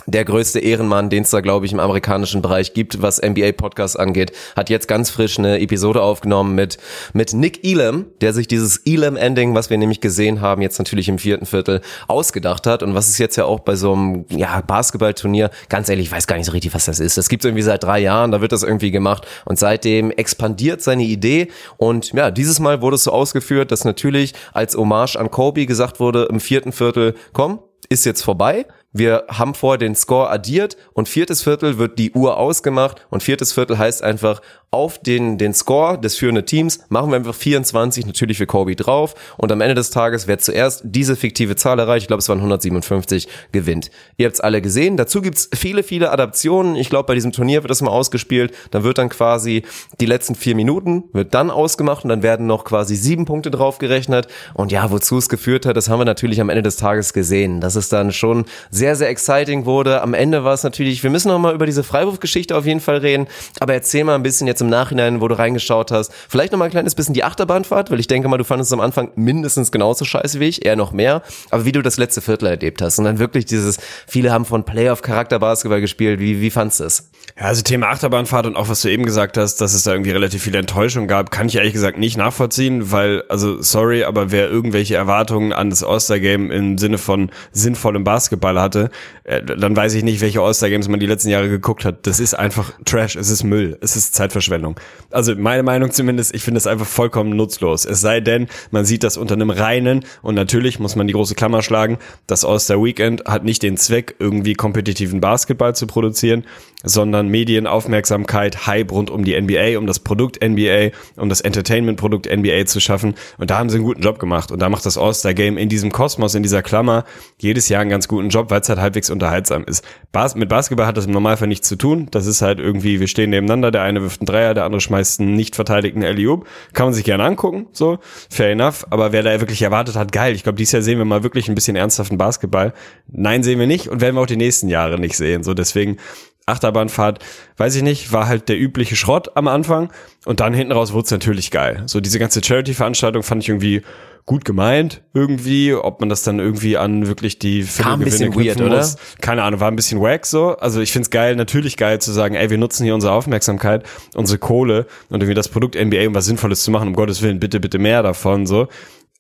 der größte Ehrenmann, den es da, glaube ich, im amerikanischen Bereich gibt, was NBA-Podcasts angeht, hat jetzt ganz frisch eine Episode aufgenommen mit, mit Nick Elam, der sich dieses Elam-Ending, was wir nämlich gesehen haben, jetzt natürlich im vierten Viertel ausgedacht hat. Und was ist jetzt ja auch bei so einem ja, Basketballturnier, ganz ehrlich, ich weiß gar nicht so richtig, was das ist. Das gibt es irgendwie seit drei Jahren, da wird das irgendwie gemacht. Und seitdem expandiert seine Idee. Und ja, dieses Mal wurde es so ausgeführt, dass natürlich als Hommage an Kobe gesagt wurde, im vierten Viertel, komm, ist jetzt vorbei wir haben vorher den Score addiert und viertes Viertel wird die Uhr ausgemacht und viertes Viertel heißt einfach, auf den, den Score des führenden Teams machen wir einfach 24 natürlich für Kobe drauf und am Ende des Tages, wer zuerst diese fiktive Zahl erreicht, ich glaube es waren 157, gewinnt. Ihr habt es alle gesehen. Dazu gibt's viele, viele Adaptionen. Ich glaube, bei diesem Turnier wird das mal ausgespielt. Dann wird dann quasi die letzten vier Minuten, wird dann ausgemacht und dann werden noch quasi sieben Punkte draufgerechnet. Und ja, wozu es geführt hat, das haben wir natürlich am Ende des Tages gesehen. Das ist dann schon sehr, sehr exciting wurde. Am Ende war es natürlich, wir müssen noch über diese Freiwurfgeschichte auf jeden Fall reden. Aber erzähl mal ein bisschen jetzt im Nachhinein, wo du reingeschaut hast. Vielleicht noch ein kleines bisschen die Achterbahnfahrt, weil ich denke mal, du fandest es am Anfang mindestens genauso scheiße wie ich, eher noch mehr. Aber wie du das letzte Viertel erlebt hast und dann wirklich dieses, viele haben von Playoff-Charakter-Basketball gespielt. Wie, wie fandst du es? Ja, also Thema Achterbahnfahrt und auch was du eben gesagt hast, dass es da irgendwie relativ viele Enttäuschung gab, kann ich ehrlich gesagt nicht nachvollziehen, weil, also sorry, aber wer irgendwelche Erwartungen an das All-Star-Game im Sinne von sinnvollem Basketball hatte, äh, dann weiß ich nicht, welche All-Star-Games man die letzten Jahre geguckt hat. Das ist einfach Trash, es ist Müll, es ist Zeitverschwendung. Also meine Meinung zumindest, ich finde es einfach vollkommen nutzlos. Es sei denn, man sieht das unter einem reinen und natürlich muss man die große Klammer schlagen, das All-Star Weekend hat nicht den Zweck, irgendwie kompetitiven Basketball zu produzieren, sondern Medienaufmerksamkeit, Hype rund um die NBA, um das Produkt NBA, um das Entertainment-Produkt NBA zu schaffen. Und da haben sie einen guten Job gemacht. Und da macht das All-Star-Game in diesem Kosmos, in dieser Klammer, jedes Jahr einen ganz guten Job, weil halt halbwegs unterhaltsam ist. Bas mit Basketball hat das im Normalfall nichts zu tun. Das ist halt irgendwie, wir stehen nebeneinander, der eine wirft einen Dreier, der andere schmeißt einen nicht verteidigten Eliub. Kann man sich gerne angucken, so, fair enough. Aber wer da wirklich erwartet hat, geil. Ich glaube, dieses Jahr sehen wir mal wirklich ein bisschen ernsthaften Basketball. Nein, sehen wir nicht und werden wir auch die nächsten Jahre nicht sehen. So, deswegen Achterbahnfahrt, weiß ich nicht, war halt der übliche Schrott am Anfang und dann hinten raus wurde es natürlich geil. So diese ganze Charity-Veranstaltung fand ich irgendwie gut gemeint irgendwie, ob man das dann irgendwie an wirklich die Kam ein bisschen weird, muss. oder? Keine Ahnung, war ein bisschen wack so. Also ich find's geil, natürlich geil zu sagen, ey, wir nutzen hier unsere Aufmerksamkeit, unsere Kohle und irgendwie das Produkt NBA, um was Sinnvolles zu machen, um Gottes Willen, bitte, bitte mehr davon so.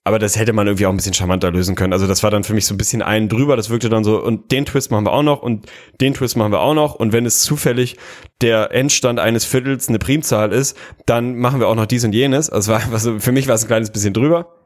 Aber das hätte man irgendwie auch ein bisschen charmanter lösen können. Also das war dann für mich so ein bisschen einen drüber. Das wirkte dann so, und den Twist machen wir auch noch und den Twist machen wir auch noch. Und wenn es zufällig der Endstand eines Viertels eine Primzahl ist, dann machen wir auch noch dies und jenes. Also war, also für mich war es ein kleines bisschen drüber.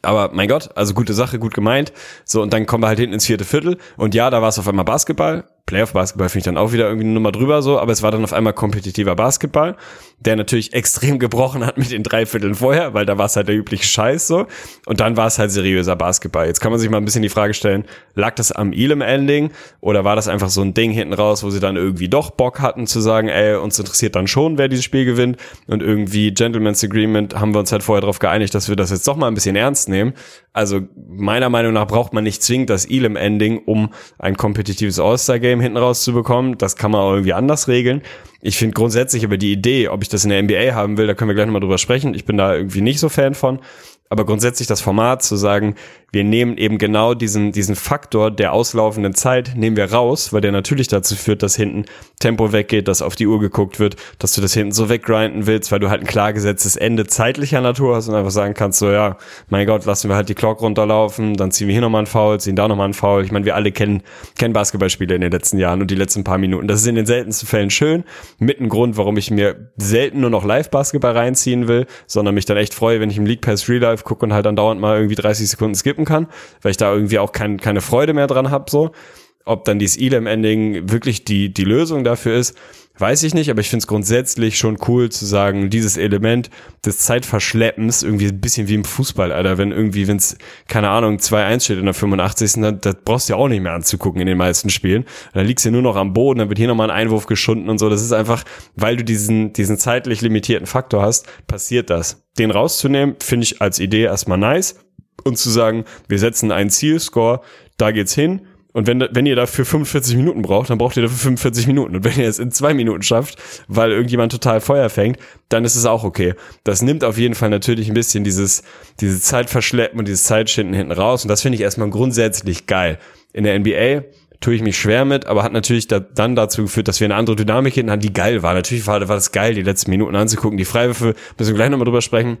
Aber mein Gott, also gute Sache, gut gemeint. So, und dann kommen wir halt hinten ins vierte Viertel. Und ja, da war es auf einmal Basketball. Playoff-Basketball finde ich dann auch wieder irgendwie eine Nummer drüber so, aber es war dann auf einmal kompetitiver Basketball, der natürlich extrem gebrochen hat mit den drei Vierteln vorher, weil da war es halt der übliche Scheiß so. Und dann war es halt seriöser Basketball. Jetzt kann man sich mal ein bisschen die Frage stellen, lag das am Elam-Ending oder war das einfach so ein Ding hinten raus, wo sie dann irgendwie doch Bock hatten zu sagen, ey, uns interessiert dann schon, wer dieses Spiel gewinnt und irgendwie Gentleman's Agreement haben wir uns halt vorher darauf geeinigt, dass wir das jetzt doch mal ein bisschen ernst nehmen. Also meiner Meinung nach braucht man nicht zwingend das Elam-Ending, um ein kompetitives All-Star-Game Game hinten rauszubekommen. Das kann man auch irgendwie anders regeln. Ich finde grundsätzlich aber die Idee, ob ich das in der NBA haben will, da können wir gleich nochmal drüber sprechen. Ich bin da irgendwie nicht so Fan von. Aber grundsätzlich das Format zu sagen, wir nehmen eben genau diesen, diesen Faktor der auslaufenden Zeit, nehmen wir raus, weil der natürlich dazu führt, dass hinten Tempo weggeht, dass auf die Uhr geguckt wird, dass du das hinten so weggrinden willst, weil du halt ein klar gesetztes Ende zeitlicher Natur hast und einfach sagen kannst, so ja, mein Gott, lassen wir halt die Clock runterlaufen, dann ziehen wir hier nochmal einen Foul, ziehen da nochmal einen Foul. Ich meine, wir alle kennen, kennen Basketballspiele in den letzten Jahren und die letzten paar Minuten. Das ist in den seltensten Fällen schön, mit einem Grund, warum ich mir selten nur noch Live-Basketball reinziehen will, sondern mich dann echt freue, wenn ich im League Pass Real Life gucke und halt dann dauernd mal irgendwie 30 Sekunden skippen kann, weil ich da irgendwie auch kein, keine Freude mehr dran habe, so. Ob dann dieses Elam-Ending wirklich die, die Lösung dafür ist, weiß ich nicht, aber ich finde es grundsätzlich schon cool zu sagen, dieses Element des Zeitverschleppens, irgendwie ein bisschen wie im Fußball, Alter, wenn irgendwie, wenn es, keine Ahnung, 2-1 steht in der 85. Dann, das brauchst du ja auch nicht mehr anzugucken in den meisten Spielen. Dann liegst du nur noch am Boden, dann wird hier nochmal ein Einwurf geschunden und so. Das ist einfach, weil du diesen, diesen zeitlich limitierten Faktor hast, passiert das. Den rauszunehmen, finde ich als Idee erstmal nice. Und zu sagen, wir setzen einen Zielscore, da geht's hin und wenn, wenn ihr dafür 45 Minuten braucht, dann braucht ihr dafür 45 Minuten. Und wenn ihr es in zwei Minuten schafft, weil irgendjemand total Feuer fängt, dann ist es auch okay. Das nimmt auf jeden Fall natürlich ein bisschen dieses, diese Zeitverschleppen und dieses Zeitschinden hinten raus. Und das finde ich erstmal grundsätzlich geil. In der NBA tue ich mich schwer mit, aber hat natürlich da, dann dazu geführt, dass wir eine andere Dynamik hinten hatten, die geil war. Natürlich war, war das geil, die letzten Minuten anzugucken, die Freiwürfe, müssen wir gleich nochmal drüber sprechen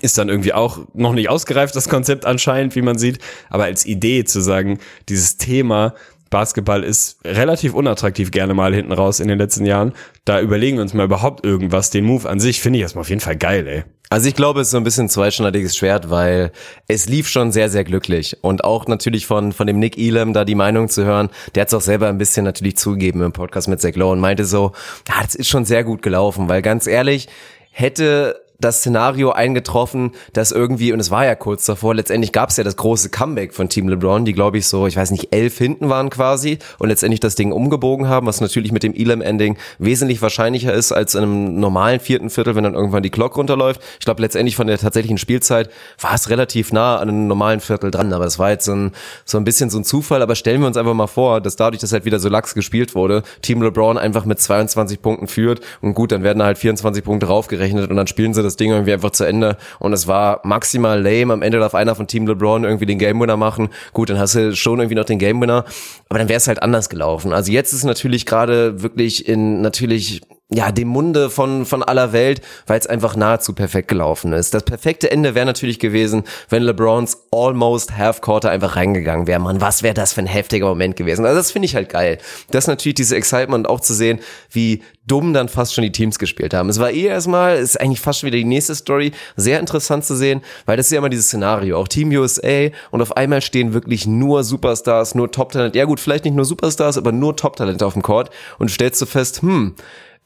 ist dann irgendwie auch noch nicht ausgereift, das Konzept anscheinend, wie man sieht. Aber als Idee zu sagen, dieses Thema Basketball ist relativ unattraktiv gerne mal hinten raus in den letzten Jahren. Da überlegen wir uns mal überhaupt irgendwas. Den Move an sich finde ich erstmal auf jeden Fall geil, ey. Also ich glaube, es ist so ein bisschen zweischneidiges Schwert, weil es lief schon sehr, sehr glücklich. Und auch natürlich von, von dem Nick Elam da die Meinung zu hören, der hat es auch selber ein bisschen natürlich zugegeben im Podcast mit Zach Lowe und meinte so, ja, das ist schon sehr gut gelaufen, weil ganz ehrlich, hätte das Szenario eingetroffen, dass irgendwie, und es war ja kurz davor, letztendlich gab es ja das große Comeback von Team LeBron, die glaube ich so, ich weiß nicht, elf hinten waren quasi und letztendlich das Ding umgebogen haben, was natürlich mit dem Elam-Ending wesentlich wahrscheinlicher ist als in einem normalen vierten Viertel, wenn dann irgendwann die Glock runterläuft. Ich glaube letztendlich von der tatsächlichen Spielzeit war es relativ nah an einem normalen Viertel dran, aber es war jetzt so ein, so ein bisschen so ein Zufall, aber stellen wir uns einfach mal vor, dass dadurch, dass halt wieder so lax gespielt wurde, Team LeBron einfach mit 22 Punkten führt und gut, dann werden halt 24 Punkte raufgerechnet und dann spielen sie das das Ding irgendwie einfach zu Ende und es war maximal lame. Am Ende darf einer von Team LeBron irgendwie den Game Winner machen. Gut, dann hast du schon irgendwie noch den Game Winner, aber dann wäre es halt anders gelaufen. Also jetzt ist natürlich gerade wirklich in natürlich ja, dem Munde von, von aller Welt, weil es einfach nahezu perfekt gelaufen ist. Das perfekte Ende wäre natürlich gewesen, wenn LeBrons almost half quarter einfach reingegangen wäre. Man, was wäre das für ein heftiger Moment gewesen? Also das finde ich halt geil. Das ist natürlich diese Excitement auch zu sehen, wie dumm dann fast schon die Teams gespielt haben. Es war eh erstmal, ist eigentlich fast schon wieder die nächste Story, sehr interessant zu sehen, weil das ist ja immer dieses Szenario, auch Team USA und auf einmal stehen wirklich nur Superstars, nur Top-Talent. Ja gut, vielleicht nicht nur Superstars, aber nur Top-Talent auf dem Court und stellst du fest, hm,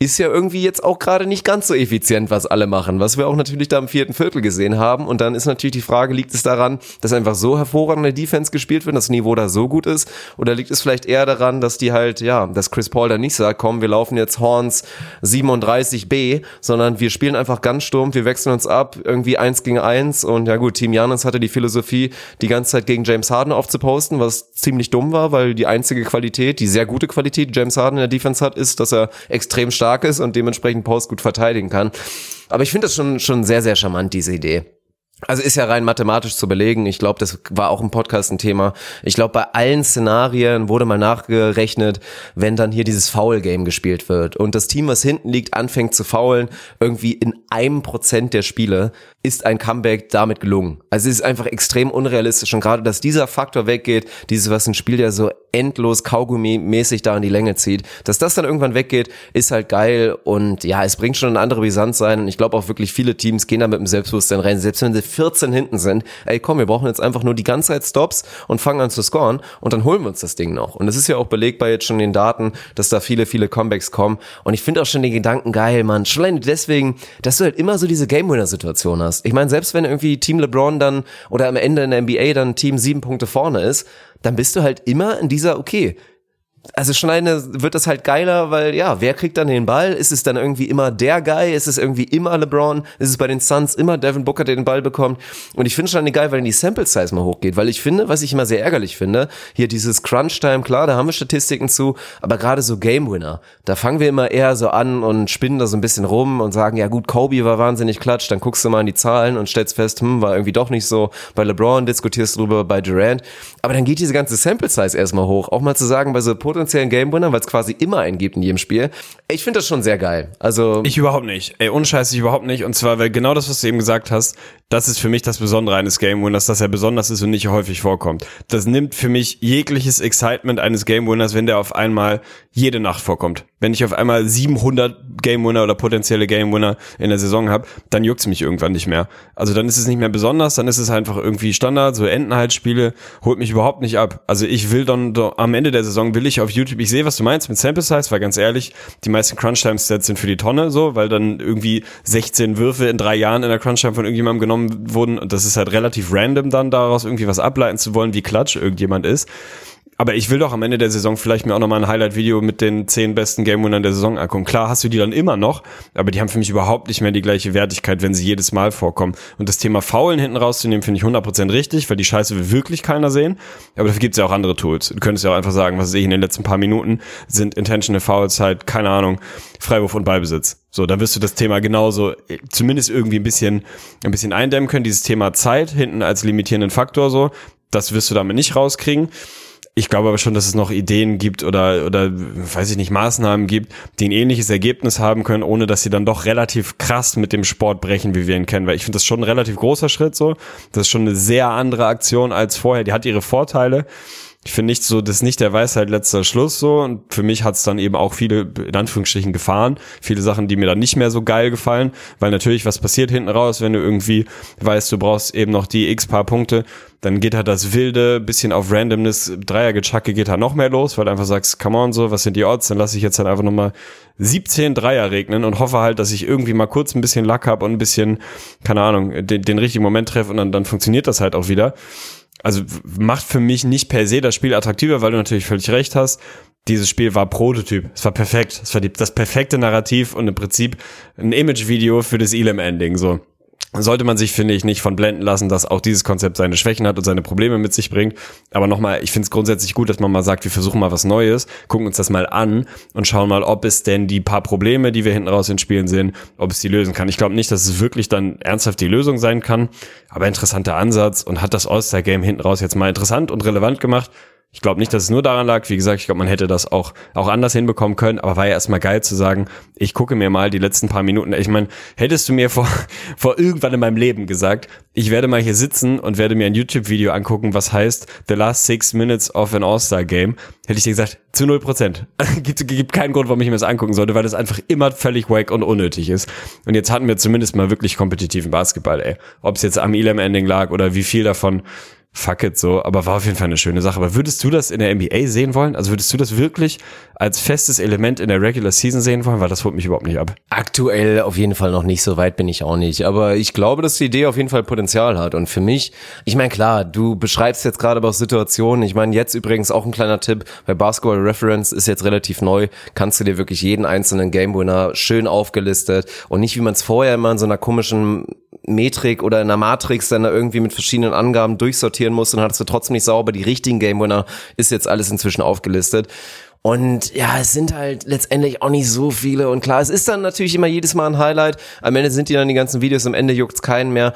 ist ja irgendwie jetzt auch gerade nicht ganz so effizient, was alle machen, was wir auch natürlich da im vierten Viertel gesehen haben. Und dann ist natürlich die Frage, liegt es daran, dass einfach so hervorragende Defense gespielt wird, das Niveau da so gut ist? Oder liegt es vielleicht eher daran, dass die halt, ja, dass Chris Paul da nicht sagt, komm, wir laufen jetzt Horns 37b, sondern wir spielen einfach ganz stumpf, wir wechseln uns ab, irgendwie eins gegen eins. Und ja gut, Team Janis hatte die Philosophie, die ganze Zeit gegen James Harden aufzuposten, was ziemlich dumm war, weil die einzige Qualität, die sehr gute Qualität, die James Harden in der Defense hat, ist, dass er extrem stark stark ist und dementsprechend Post gut verteidigen kann. Aber ich finde das schon, schon sehr, sehr charmant, diese Idee. Also ist ja rein mathematisch zu belegen. Ich glaube, das war auch im Podcast ein Thema. Ich glaube, bei allen Szenarien wurde mal nachgerechnet, wenn dann hier dieses Foul-Game gespielt wird und das Team, was hinten liegt, anfängt zu faulen, irgendwie in einem Prozent der Spiele ist ein Comeback damit gelungen. Also es ist einfach extrem unrealistisch und gerade, dass dieser Faktor weggeht, dieses, was ein Spiel ja so endlos Kaugummi-mäßig da in die Länge zieht, dass das dann irgendwann weggeht, ist halt geil. Und ja, es bringt schon eine andere Brisanz sein und ich glaube auch wirklich viele Teams gehen da mit dem Selbstbewusstsein rein, selbst wenn sie 14 hinten sind, ey komm, wir brauchen jetzt einfach nur die ganze Zeit Stops und fangen an zu scoren. Und dann holen wir uns das Ding noch. Und es ist ja auch belegbar jetzt schon in den Daten, dass da viele, viele Comebacks kommen. Und ich finde auch schon den Gedanken geil, man, schon alleine deswegen, dass du halt immer so diese Game-Winner-Situation hast. Ich meine, selbst wenn irgendwie Team LeBron dann oder am Ende in der NBA dann Team sieben Punkte vorne ist, dann bist du halt immer in dieser, okay, also schon eine wird das halt geiler, weil ja, wer kriegt dann den Ball? Ist es dann irgendwie immer der Guy? Ist es irgendwie immer LeBron? Ist es bei den Suns immer Devin Booker, der den Ball bekommt? Und ich finde schon eine geil, weil die Sample Size mal hochgeht, weil ich finde, was ich immer sehr ärgerlich finde, hier dieses Crunch Time, klar, da haben wir Statistiken zu, aber gerade so Game Winner, da fangen wir immer eher so an und spinnen da so ein bisschen rum und sagen, ja gut, Kobe war wahnsinnig klatsch, dann guckst du mal in die Zahlen und stellst fest, hm, war irgendwie doch nicht so. Bei LeBron diskutierst du drüber, bei Durant, aber dann geht diese ganze Sample Size erstmal hoch, auch mal zu sagen, bei so potenziellen Game weil es quasi immer einen gibt in jedem Spiel. Ich finde das schon sehr geil. Also ich überhaupt nicht. Ey, unscheiß ich überhaupt nicht. Und zwar, weil genau das, was du eben gesagt hast, das ist für mich das Besondere eines Game Winners, dass er besonders ist und nicht häufig vorkommt. Das nimmt für mich jegliches Excitement eines Game Winners, wenn der auf einmal jede Nacht vorkommt. Wenn ich auf einmal 700 Game Winner oder potenzielle Game Winner in der Saison habe, dann juckt's mich irgendwann nicht mehr. Also dann ist es nicht mehr besonders, dann ist es einfach irgendwie Standard, so Endenhaltspiele, holt mich überhaupt nicht ab. Also ich will dann am Ende der Saison will ich auf YouTube, ich sehe, was du meinst mit Sample Size, weil ganz ehrlich, die meisten Crunch Time Stats sind für die Tonne so, weil dann irgendwie 16 Würfe in drei Jahren in der Crunch Time von irgendjemandem genommen wurden und das ist halt relativ random dann daraus irgendwie was ableiten zu wollen, wie klatsch irgendjemand ist. Aber ich will doch am Ende der Saison vielleicht mir auch nochmal ein Highlight-Video mit den zehn besten Game-Winnern der Saison angucken. Klar hast du die dann immer noch, aber die haben für mich überhaupt nicht mehr die gleiche Wertigkeit, wenn sie jedes Mal vorkommen. Und das Thema Faulen hinten rauszunehmen, finde ich 100% richtig, weil die Scheiße will wirklich keiner sehen. Aber dafür gibt es ja auch andere Tools. Du könntest ja auch einfach sagen, was sehe ich in den letzten paar Minuten, sind Intentional Fouls halt, keine Ahnung, Freiwurf und Ballbesitz. So, dann wirst du das Thema genauso äh, zumindest irgendwie ein bisschen, ein bisschen eindämmen können. Dieses Thema Zeit hinten als limitierenden Faktor so, das wirst du damit nicht rauskriegen Ich glaube aber schon, dass es noch Ideen gibt oder, oder, weiß ich nicht, Maßnahmen gibt, die ein ähnliches Ergebnis haben können, ohne dass sie dann doch relativ krass mit dem Sport brechen, wie wir ihn kennen. Weil ich finde das schon ein relativ großer Schritt so. Das ist schon eine sehr andere Aktion als vorher. Die hat ihre Vorteile ich finde nicht so, das ist nicht der Weisheit letzter Schluss so. Und für mich hat es dann eben auch viele, in Anführungsstrichen, Gefahren, viele Sachen, die mir dann nicht mehr so geil gefallen, weil natürlich was passiert hinten raus, wenn du irgendwie weißt, du brauchst eben noch die x paar Punkte, dann geht halt das wilde, bisschen auf Randomness, Dreiergechacke geht halt noch mehr los, weil du einfach sagst, come on so, was sind die Odds, dann lasse ich jetzt halt einfach nochmal 17 Dreier regnen und hoffe halt, dass ich irgendwie mal kurz ein bisschen Lack habe und ein bisschen, keine Ahnung, den, den richtigen Moment treffe und dann, dann funktioniert das halt auch wieder also macht für mich nicht per se das Spiel attraktiver, weil du natürlich völlig recht hast. Dieses Spiel war Prototyp. Es war perfekt. Es war die, das perfekte Narrativ und im Prinzip ein Image-Video für das Elam-Ending, so sollte man sich, finde ich, nicht von blenden lassen, dass auch dieses Konzept seine Schwächen hat und seine Probleme mit sich bringt. Aber nochmal, ich finde es grundsätzlich gut, dass man mal sagt, wir versuchen mal was Neues, gucken uns das mal an und schauen mal, ob es denn die paar Probleme, die wir hinten raus in Spielen sehen, ob es die lösen kann. Ich glaube nicht, dass es wirklich dann ernsthaft die Lösung sein kann, aber interessanter Ansatz und hat das All-Star-Game hinten raus jetzt mal interessant und relevant gemacht. Ich glaube nicht, dass es nur daran lag. Wie gesagt, ich glaube, man hätte das auch, auch anders hinbekommen können. Aber war ja erstmal geil zu sagen, ich gucke mir mal die letzten paar Minuten. Ich meine, hättest du mir vor, vor irgendwann in meinem Leben gesagt, ich werde mal hier sitzen und werde mir ein YouTube-Video angucken, was heißt The Last Six Minutes of an All-Star Game, hätte ich dir gesagt, zu null Prozent. gibt, gibt keinen Grund, warum ich mir das angucken sollte, weil das einfach immer völlig wack und unnötig ist. Und jetzt hatten wir zumindest mal wirklich kompetitiven Basketball, ey. Ob es jetzt am Elam-Ending lag oder wie viel davon fuck it so, aber war auf jeden Fall eine schöne Sache. Aber würdest du das in der NBA sehen wollen? Also würdest du das wirklich als festes Element in der Regular Season sehen wollen? Weil das holt mich überhaupt nicht ab. Aktuell auf jeden Fall noch nicht, so weit bin ich auch nicht. Aber ich glaube, dass die Idee auf jeden Fall Potenzial hat. Und für mich, ich meine, klar, du beschreibst jetzt gerade aber auch Situationen. Ich meine, jetzt übrigens auch ein kleiner Tipp, bei Basketball Reference ist jetzt relativ neu, kannst du dir wirklich jeden einzelnen Game Winner schön aufgelistet und nicht wie man es vorher immer in so einer komischen Metrik oder in einer Matrix dann da irgendwie mit verschiedenen Angaben durchsortieren musst und hattest du trotzdem nicht sauber die richtigen Game Winner, ist jetzt alles inzwischen aufgelistet. Und ja, es sind halt letztendlich auch nicht so viele. Und klar, es ist dann natürlich immer jedes Mal ein Highlight. Am Ende sind die dann die ganzen Videos, am Ende juckt's keinen mehr.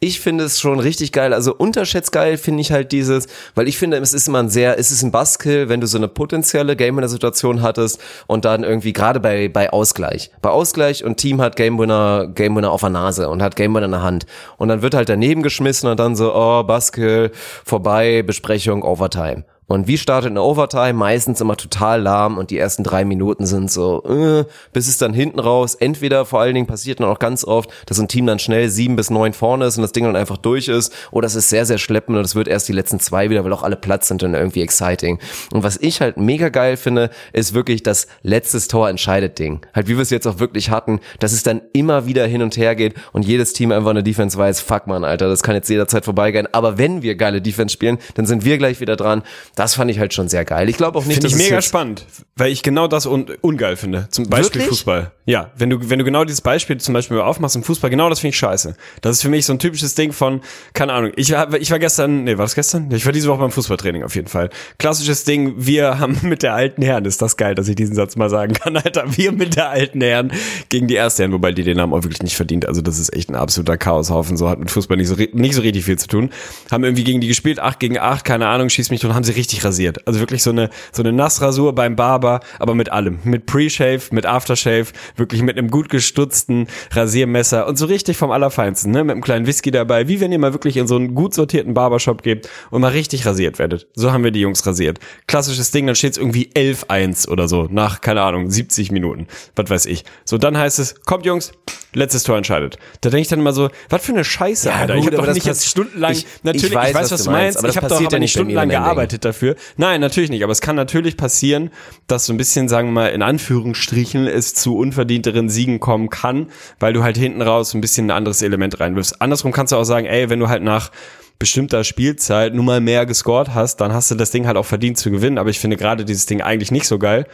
Ich finde es schon richtig geil. Also unterschätzt geil finde ich halt dieses, weil ich finde, es ist immer ein sehr, es ist ein Buskill, wenn du so eine potenzielle Game Winner Situation hattest und dann irgendwie gerade bei, bei Ausgleich. Bei Ausgleich und Team hat Game Winner, Game Winner auf der Nase und hat Game Winner in der Hand. Und dann wird halt daneben geschmissen und dann so, oh, Buskill, vorbei, Besprechung, Overtime. Und wie startet eine Overtime? Meistens immer total lahm und die ersten drei Minuten sind so, äh, bis es dann hinten raus, entweder vor allen Dingen passiert dann auch ganz oft, dass ein Team dann schnell sieben bis neun vorne ist und das Ding dann einfach durch ist, oder es ist sehr, sehr schleppend und es wird erst die letzten zwei wieder, weil auch alle Platz sind und irgendwie exciting. Und was ich halt mega geil finde, ist wirklich das letztes Tor entscheidet Ding. Halt wie wir es jetzt auch wirklich hatten, dass es dann immer wieder hin und her geht und jedes Team einfach eine Defense weiß, fuck man, Alter, das kann jetzt jederzeit vorbeigehen. Aber wenn wir geile Defense spielen, dann sind wir gleich wieder dran das fand ich halt schon sehr geil. Ich glaube auch nicht, Finde ich mega spannend, weil ich genau das un ungeil finde. Zum Beispiel Wirklich? Fußball. Ja, wenn du, wenn du genau dieses Beispiel zum Beispiel aufmachst im Fußball, genau das finde ich scheiße. Das ist für mich so ein typisches Ding von, keine Ahnung, ich war, ich war gestern, nee, war das gestern? Ich war diese Woche beim Fußballtraining auf jeden Fall. Klassisches Ding, wir haben mit der alten Herren, ist das geil, dass ich diesen Satz mal sagen kann, Alter, wir mit der alten Herren gegen die erste Herren, wobei die den haben auch wirklich nicht verdient. Also das ist echt ein absoluter Chaoshaufen, so hat mit Fußball nicht so, nicht so richtig viel zu tun. Haben irgendwie gegen die gespielt, acht gegen acht, keine Ahnung, schieß mich und haben sie richtig rasiert. Also wirklich so eine, so eine Nassrasur beim Barber, aber mit allem. Mit Pre-Shave, mit Aftershave, wirklich mit einem gut gestutzten Rasiermesser und so richtig vom Allerfeinsten, ne? Mit einem kleinen Whisky dabei, wie wenn ihr mal wirklich in so einen gut sortierten Barbershop geht und mal richtig rasiert werdet. So haben wir die Jungs rasiert. Klassisches Ding, dann steht's irgendwie 11-1 oder so, nach, keine Ahnung, 70 Minuten. Was weiß ich. So, dann heißt es, kommt Jungs, letztes Tor entscheidet. Da denke ich dann immer so, was für eine Scheiße, ja, Alter. Gut, ich habe doch nicht jetzt stundenlang, ich, natürlich, ich weiß, ich weiß was, du meinst, aber ich habe doch aber nicht stundenlang gearbeitet dafür. Nein, natürlich nicht, aber es kann natürlich passieren, dass so ein bisschen, sagen wir mal, in Anführungsstrichen es zu unverdienteren Siegen kommen kann, weil du halt hinten raus ein bisschen ein anderes Element reinwirfst. Andersrum kannst du auch sagen, ey, wenn du halt nach bestimmter Spielzeit nun mal mehr gescored hast, dann hast du das Ding halt auch verdient zu gewinnen. Aber ich finde gerade dieses Ding eigentlich nicht so geil,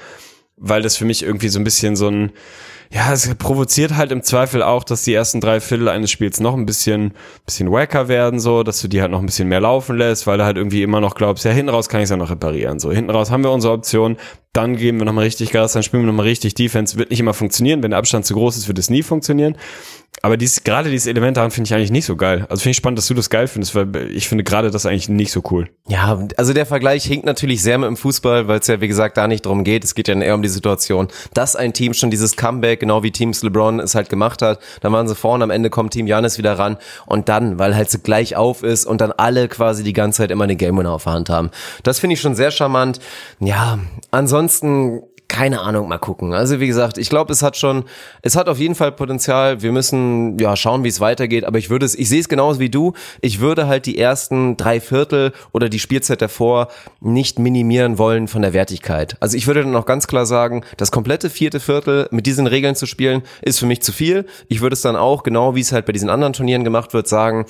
weil das für mich irgendwie so ein bisschen so ein, ja, es provoziert halt im Zweifel auch, dass die ersten drei Viertel eines Spiels noch ein bisschen, bisschen wacker werden, so, dass du die halt noch ein bisschen mehr laufen lässt, weil du halt irgendwie immer noch glaubst, ja, hinten raus kann ich es ja noch reparieren, so. Hinten raus haben wir unsere Option, dann geben wir nochmal richtig Gas, dann spielen wir nochmal richtig Defense, wird nicht immer funktionieren, wenn der Abstand zu groß ist, wird es nie funktionieren. Aber dies, gerade dieses Element daran finde ich eigentlich nicht so geil. Also finde ich spannend, dass du das geil findest, weil ich finde gerade das eigentlich nicht so cool. Ja, also der Vergleich hinkt natürlich sehr mit dem Fußball, weil es ja, wie gesagt, da nicht drum geht. Es geht ja eher um die Situation, dass ein Team schon dieses Comeback, genau wie Teams LeBron es halt gemacht hat, dann waren sie vorne, am Ende kommt Team Janis wieder ran und dann, weil halt so gleich auf ist und dann alle quasi die ganze Zeit immer eine Game Winner auf der Hand haben. Das finde ich schon sehr charmant. Ja, ansonsten keine Ahnung, mal gucken. Also wie gesagt, ich glaube, es hat schon, es hat auf jeden Fall Potenzial. Wir müssen ja schauen, wie es weitergeht. Aber ich würde es, ich sehe es genauso wie du. Ich würde halt die ersten drei Viertel oder die Spielzeit davor nicht minimieren wollen von der Wertigkeit. Also ich würde dann auch ganz klar sagen, das komplette vierte Viertel mit diesen Regeln zu spielen, ist für mich zu viel. Ich würde es dann auch, genau wie es halt bei diesen anderen Turnieren gemacht wird, sagen,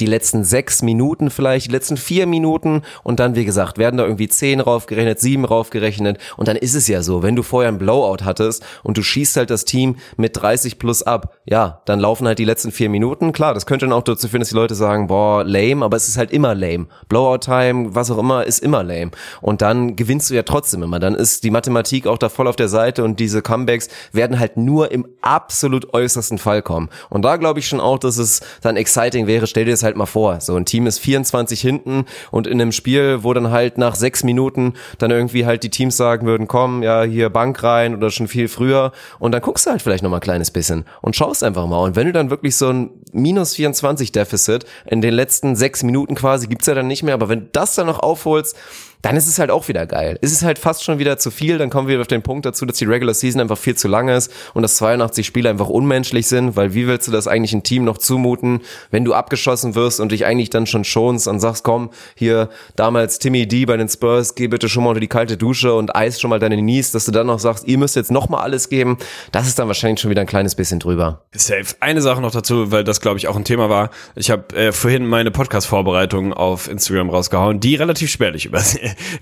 die letzten sechs Minuten vielleicht, die letzten vier Minuten und dann, wie gesagt, werden da irgendwie zehn raufgerechnet, sieben raufgerechnet und dann ist es ja so, wenn du vorher ein Blowout hattest und du schießt halt das Team mit 30 plus ab, ja, dann laufen halt die letzten vier Minuten, klar, das könnte dann auch dazu führen, dass die Leute sagen, boah, lame, aber es ist halt immer lame. Blowout-Time, was auch immer, ist immer lame. Und dann gewinnst du ja trotzdem immer, dann ist die Mathematik auch da voll auf der Seite und diese Comebacks werden halt nur im absolut äußersten Fall kommen. Und da glaube ich schon auch, dass es dann exciting wäre, stell dir das halt mal vor. So ein Team ist 24 hinten und in einem Spiel, wo dann halt nach sechs Minuten dann irgendwie halt die Teams sagen würden, komm, ja, hier Bank rein oder schon viel früher und dann guckst du halt vielleicht noch mal ein kleines bisschen und schaust einfach mal. Und wenn du dann wirklich so ein minus 24 Deficit in den letzten sechs Minuten quasi gibt's ja dann nicht mehr, aber wenn du das dann noch aufholst, dann ist es halt auch wieder geil. Es ist halt fast schon wieder zu viel, dann kommen wir auf den Punkt dazu, dass die Regular Season einfach viel zu lang ist und dass 82 Spiele einfach unmenschlich sind, weil wie willst du das eigentlich ein Team noch zumuten, wenn du abgeschossen wirst und dich eigentlich dann schon schonst und sagst, komm, hier damals Timmy D bei den Spurs, geh bitte schon mal unter die kalte Dusche und eis schon mal deine Knees, dass du dann noch sagst, ihr müsst jetzt noch mal alles geben, das ist dann wahrscheinlich schon wieder ein kleines bisschen drüber. Safe. Eine Sache noch dazu, weil das glaube ich auch ein Thema war. Ich habe äh, vorhin meine Podcast-Vorbereitung auf Instagram rausgehauen, die relativ spärlich über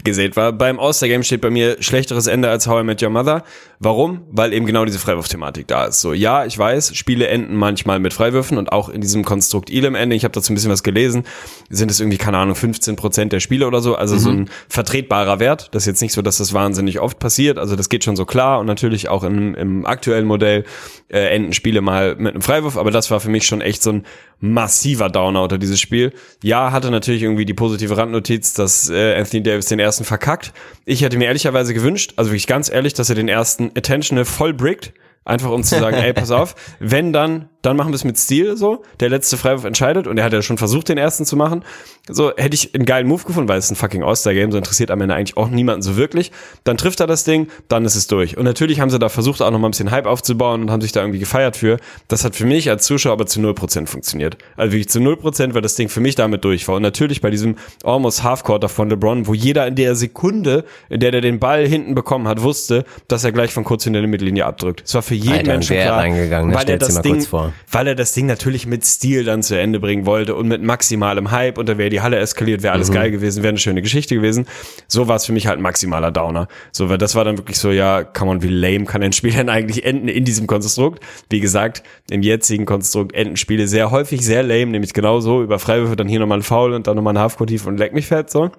gesät war. Beim All-Star-Game steht bei mir schlechteres Ende als How I Met Your Mother. Warum? Weil eben genau diese Freiwurf-Thematik da ist. So, ja, ich weiß, Spiele enden manchmal mit Freiwürfen und auch in diesem Konstrukt Elam Ende, ich habe dazu ein bisschen was gelesen, sind es irgendwie, keine Ahnung, 15 Prozent der Spiele oder so, also mhm. so ein vertretbarer Wert. Das ist jetzt nicht so, dass das wahnsinnig oft passiert, also das geht schon so klar und natürlich auch im, im aktuellen Modell äh, enden Spiele mal mit einem Freiwurf, aber das war für mich schon echt so ein massiver Downouter, dieses Spiel. Ja, hatte natürlich irgendwie die positive Randnotiz, dass äh, Anthony Davis den ersten verkackt. Ich hätte mir ehrlicherweise gewünscht, also wirklich ganz ehrlich, dass er den ersten Attentional voll brickt. Einfach um zu sagen, ey, pass auf, wenn dann dann machen wir es mit Stil so. Der letzte Freiwurf entscheidet und er hat ja schon versucht, den ersten zu machen. So, hätte ich einen geilen Move gefunden, weil es ein fucking All-Star-Game, so interessiert am Ende eigentlich auch niemanden so wirklich. Dann trifft er das Ding, dann ist es durch. Und natürlich haben sie da versucht, auch noch mal ein bisschen Hype aufzubauen und haben sich da irgendwie gefeiert für. Das hat für mich als Zuschauer aber zu 0% funktioniert. Also wirklich zu 0%, weil das Ding für mich damit durch war. Und natürlich bei diesem almost Half-Quarter von LeBron, wo jeder in der Sekunde, in der der den Ball hinten bekommen hat, wusste, dass er gleich von kurz hinter der Mittellinie abdrückt. Es war für jeden Alter, Menschen klar, weil er das Ding, vor weil er das Ding natürlich mit Stil dann zu Ende bringen wollte und mit maximalem Hype und da wäre die Halle eskaliert, wäre alles mhm. geil gewesen, wäre eine schöne Geschichte gewesen. So war es für mich halt ein maximaler Downer. So, weil das war dann wirklich so, ja, kann man, wie lame kann ein Spiel denn eigentlich enden in diesem Konstrukt? Wie gesagt, im jetzigen Konstrukt enden Spiele sehr häufig sehr lame, nämlich genauso über Freiwürfe, dann hier nochmal ein Foul und dann nochmal ein Halfcourt tief und leck mich fett, so.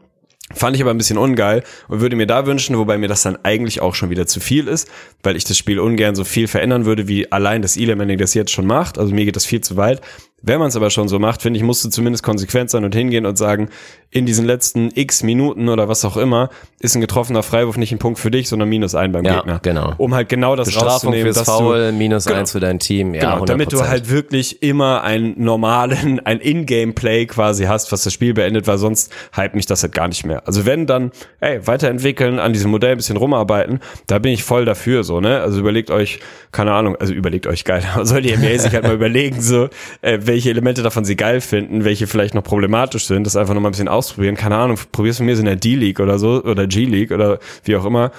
Fand ich aber ein bisschen ungeil und würde mir da wünschen, wobei mir das dann eigentlich auch schon wieder zu viel ist, weil ich das Spiel ungern so viel verändern würde, wie allein das E-Learning das jetzt schon macht. Also mir geht das viel zu weit. Wenn man es aber schon so macht, finde ich, musst du zumindest konsequent sein und hingehen und sagen, in diesen letzten x Minuten oder was auch immer, ist ein getroffener Freiwurf nicht ein Punkt für dich, sondern minus ein beim ja, Gegner. genau. Um halt genau das Bestrafung rauszunehmen. Fürs Foul, du, minus genau, eins für dein Team. Ja, genau, damit du halt wirklich immer einen normalen, ein In-Game-Play quasi hast, was das Spiel beendet, weil sonst hype mich das halt gar nicht mehr. Also wenn dann, ey, weiterentwickeln, an diesem Modell ein bisschen rumarbeiten, da bin ich voll dafür, so, ne? Also überlegt euch, keine Ahnung, also überlegt euch geil, soll die NBA sich halt mal überlegen, so, äh, welche Elemente davon sie geil finden, welche vielleicht noch problematisch sind, das einfach noch mal ein bisschen ausprobieren. Keine Ahnung, probier's von mir in der D-League oder so oder G-League oder wie auch immer.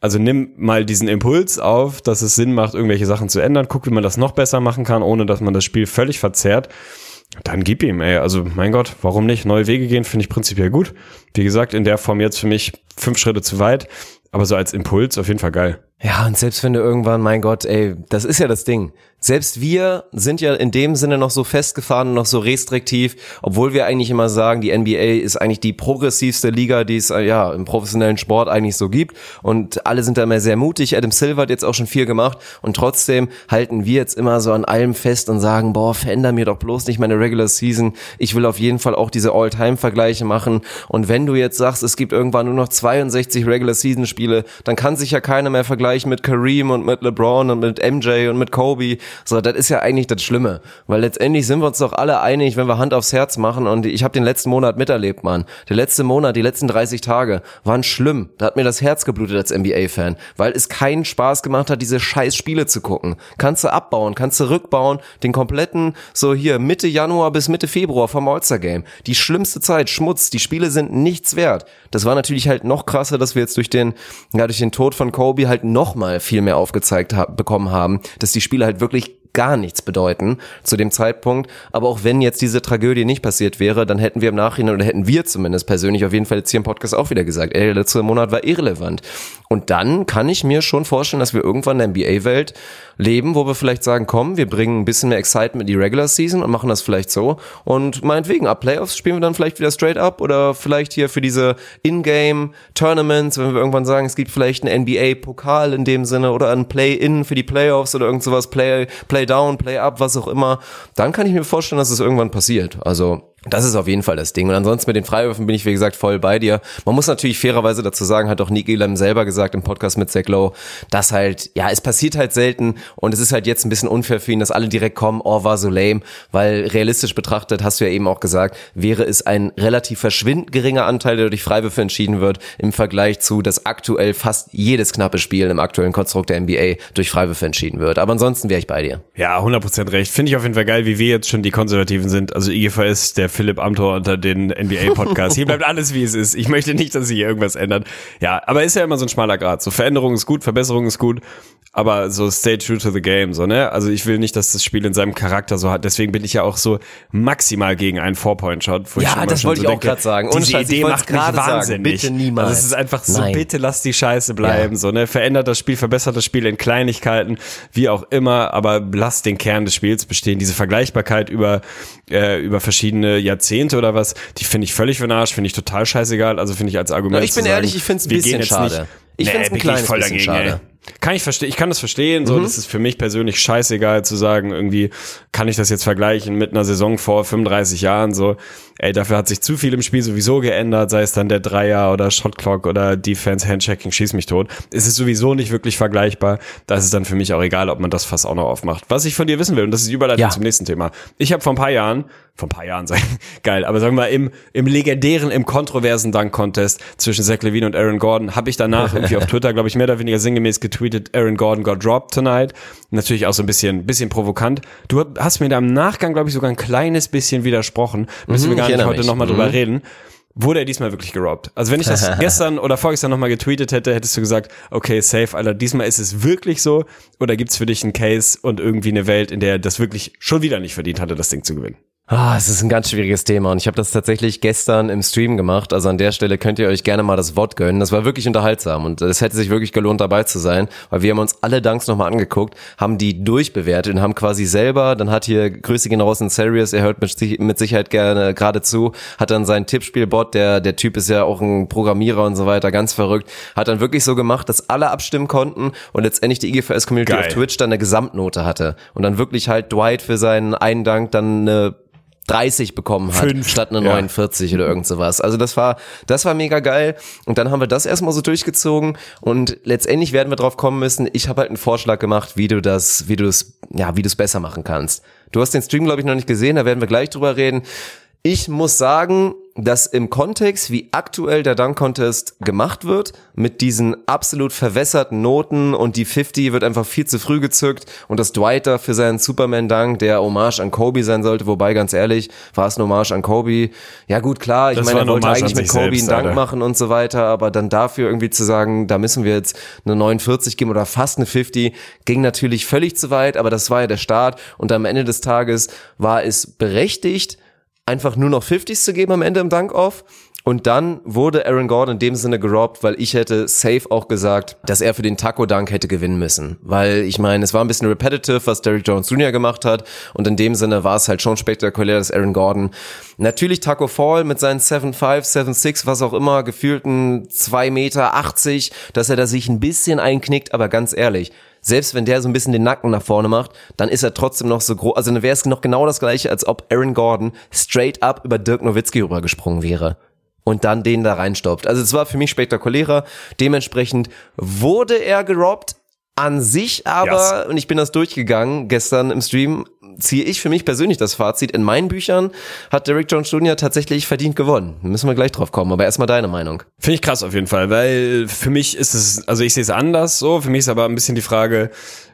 Also nimm mal diesen Impuls auf, dass es Sinn macht, irgendwelche Sachen zu ändern. Guck, wie man das noch besser machen kann, ohne dass man das Spiel völlig verzerrt. Dann gib ihm, ey. Also, mein Gott, warum nicht? Neue Wege gehen finde ich prinzipiell gut. Wie gesagt, in der Form jetzt für mich fünf Schritte zu weit. Aber so als Impuls auf jeden Fall geil. Ja, und selbst wenn du irgendwann, mein Gott, ey, das ist ja das Ding. selbst wir sind ja in dem Sinne noch so festgefahren und noch so restriktiv, obwohl wir eigentlich immer sagen, die NBA ist eigentlich die progressivste Liga, die es äh, ja im professionellen Sport eigentlich so gibt und alle sind da immer sehr mutig. Adam Silver hat jetzt auch schon viel gemacht und trotzdem halten wir jetzt immer so an allem fest und sagen, boah, veränder mir doch bloß nicht meine Regular Season. Ich will auf jeden Fall auch diese All-Time-Vergleiche machen und wenn du jetzt sagst, es gibt irgendwann nur noch 62 Regular Season Spiele, dann kann sich ja keiner mehr vergleichen mit Kareem und mit LeBron und mit MJ und mit Kobe so, das ist ja eigentlich das Schlimme, weil letztendlich sind wir uns doch alle einig, wenn wir Hand aufs Herz machen und ich habe den letzten Monat miterlebt, Mann. Der letzte Monat, die letzten 30 Tage waren schlimm. Da hat mir das Herz geblutet als NBA-Fan, weil es keinen Spaß gemacht hat, diese scheiß Spiele zu gucken. Kannst du abbauen, kannst du rückbauen, den kompletten, so hier Mitte Januar bis Mitte Februar vom All-Star-Game. Die schlimmste Zeit, Schmutz, die Spiele sind nichts wert. Das war natürlich halt noch krasser, dass wir jetzt durch den, ja, durch den Tod von Kobe halt noch mal viel mehr aufgezeigt ha bekommen haben, dass die Spiele halt wirklich gar nichts bedeuten zu dem Zeitpunkt. Aber auch wenn jetzt diese Tragödie nicht passiert wäre, dann hätten wir im Nachhinein oder hätten wir zumindest persönlich auf jeden Fall jetzt hier im Podcast auch wieder gesagt, ey, der letzte Monat war irrelevant. Und dann kann ich mir schon vorstellen, dass wir irgendwann in der NBA-Welt leben, wo wir vielleicht sagen, komm, wir bringen ein bisschen mehr Excitement in die Regular Season und machen das vielleicht so. Und meinetwegen, ab Playoffs spielen wir dann vielleicht wieder straight up oder vielleicht hier für diese In-Game Tournaments, wenn wir irgendwann sagen, es gibt vielleicht einen NBA-Pokal in dem Sinne oder ein Play-In für die Playoffs oder irgend sowas, Play, Play Down, Play Up, was auch immer. Dann kann ich mir vorstellen, dass es irgendwann passiert. Also das ist auf jeden Fall das Ding. Und ansonsten mit den Freiwürfen bin ich, wie gesagt, voll bei dir. Man muss natürlich fairerweise dazu sagen, hat auch Nick Elam selber gesagt im Podcast mit Zach Lowe, dass halt, ja, es passiert halt selten und es ist halt jetzt ein bisschen unfair für ihn, dass alle direkt kommen, oh, war so lame, weil realistisch betrachtet, hast du ja eben auch gesagt, wäre es ein relativ verschwindend geringer Anteil, der durch Freiwürfe entschieden wird, im Vergleich zu, dass aktuell fast jedes knappe Spiel im aktuellen Konstrukt der NBA durch Freiwürfe entschieden wird. Aber ansonsten wäre ich bei dir. Ja, 100% recht. Finde ich auf jeden Fall geil, wie wir jetzt schon die Konservativen sind. Also IGVS, der Philipp Amthor unter den NBA-Podcasts. Hier bleibt alles, wie es ist. Ich möchte nicht, dass sich hier irgendwas ändert. Ja, aber ist ja immer so ein schmaler Grad. So Veränderung ist gut, Verbesserung ist gut, aber so stay true to the game, so, ne? Also ich will nicht, dass das Spiel in seinem Charakter so hat. Deswegen bin ich ja auch so maximal gegen einen Four-Point-Shot. Ja, das wollte so ich auch gerade sagen. Und diese Scheiß, Idee macht mich wahnsinnig. Sagen, bitte niemals. Also es ist einfach so, Nein. bitte lass die Scheiße bleiben, ja. so, ne? Verändert das Spiel, verbessert das Spiel in Kleinigkeiten, wie auch immer, aber lass den Kern des Spiels bestehen. Diese Vergleichbarkeit über, äh, über verschiedene Jahrzehnte oder was, die finde ich völlig für den Arsch, finde ich total scheißegal. Also finde ich als Argument. Ja, ich bin sagen, ehrlich, ich finde es ein bisschen schade. Nicht, ich nee, finde es ein kleines voll bisschen dagegen, schade. Kann ich verstehen, ich kann das verstehen, so, mhm. das ist für mich persönlich scheißegal zu sagen, irgendwie kann ich das jetzt vergleichen mit einer Saison vor 35 Jahren, so, ey, dafür hat sich zu viel im Spiel sowieso geändert, sei es dann der Dreier oder Shotclock oder Defense, Handchecking, schieß mich tot. Es ist sowieso nicht wirklich vergleichbar, da ist es dann für mich auch egal, ob man das fast auch noch aufmacht. Was ich von dir wissen will, und das ist die Überleitung ja. zum nächsten Thema. Ich habe vor ein paar Jahren, vor ein paar Jahren sein, geil, aber sagen wir mal, im, im legendären, im kontroversen Dunk-Contest zwischen Zach Levine und Aaron Gordon, habe ich danach irgendwie auf Twitter, glaube ich, mehr oder weniger sinngemäß getweetet, Aaron Gordon got dropped tonight. Natürlich auch so ein bisschen, bisschen provokant. Du hast mir da im Nachgang, glaube ich, sogar ein kleines bisschen widersprochen. Müssen mhm, wir gar nicht heute nochmal mhm. drüber reden. Wurde er diesmal wirklich gerobbt? Also wenn ich das gestern oder vorgestern nochmal getweetet hätte, hättest du gesagt, okay, safe, Alter, diesmal ist es wirklich so? Oder gibt's für dich einen Case und irgendwie eine Welt, in der das wirklich schon wieder nicht verdient hatte, das Ding zu gewinnen? Ah, es ist ein ganz schwieriges Thema und ich habe das tatsächlich gestern im Stream gemacht. Also an der Stelle könnt ihr euch gerne mal das Wort gönnen. Das war wirklich unterhaltsam und es hätte sich wirklich gelohnt dabei zu sein, weil wir haben uns alle Danks nochmal angeguckt, haben die durchbewertet und haben quasi selber, dann hat hier Grüße gehen raus in Serious, er hört mit, mit Sicherheit gerne gerade zu, hat dann seinen Tippspielbot, der der Typ ist ja auch ein Programmierer und so weiter, ganz verrückt, hat dann wirklich so gemacht, dass alle abstimmen konnten und letztendlich die IGFS Community Geil. auf Twitch dann eine Gesamtnote hatte und dann wirklich halt Dwight für seinen einen Dank dann eine 30 bekommen hat, Fünf. statt eine 49 ja. oder irgend sowas. Also das war, das war mega geil. Und dann haben wir das erstmal so durchgezogen und letztendlich werden wir drauf kommen müssen. Ich habe halt einen Vorschlag gemacht, wie du das, wie du es, ja, wie du es besser machen kannst. Du hast den Stream, glaube ich, noch nicht gesehen, da werden wir gleich drüber reden. Ich muss sagen, dass im Kontext, wie aktuell der Dunk Contest gemacht wird, mit diesen absolut verwässerten Noten und die 50 wird einfach viel zu früh gezückt und das Dwight da für seinen Superman Dunk, der Hommage an Kobe sein sollte, wobei ganz ehrlich, war es eine Hommage an Kobe. Ja gut, klar, ich das meine, er wollte eigentlich mit Kobe selbst, einen Dank machen und so weiter, aber dann dafür irgendwie zu sagen, da müssen wir jetzt eine 49 geben oder fast eine 50, ging natürlich völlig zu weit, aber das war ja der Start und am Ende des Tages war es berechtigt, einfach nur noch 50s zu geben am Ende im Dank-Off. Und dann wurde Aaron Gordon in dem Sinne gerobbt, weil ich hätte safe auch gesagt, dass er für den Taco-Dunk hätte gewinnen müssen. Weil ich meine, es war ein bisschen repetitive, was Derrick Jones Jr. gemacht hat. Und in dem Sinne war es halt schon spektakulär, dass Aaron Gordon natürlich Taco Fall mit seinen 7'5, 7'6, was auch immer, gefühlten 2 Meter 80, dass er da sich ein bisschen einknickt. Aber ganz ehrlich, selbst wenn der so ein bisschen den Nacken nach vorne macht, dann ist er trotzdem noch so groß. Also dann wäre es noch genau das gleiche, als ob Aaron Gordon straight up über Dirk Nowitzki rübergesprungen wäre und dann den da reinstopft. Also es war für mich spektakulärer. Dementsprechend wurde er gerobbt. An sich aber, yes. und ich bin das durchgegangen gestern im Stream, ziehe ich für mich persönlich das Fazit. In meinen Büchern hat Derrick Jones Jr. tatsächlich verdient gewonnen. Müssen wir gleich drauf kommen, aber erstmal deine Meinung. Finde ich krass auf jeden Fall, weil für mich ist es, also ich sehe es anders so, für mich ist aber ein bisschen die Frage,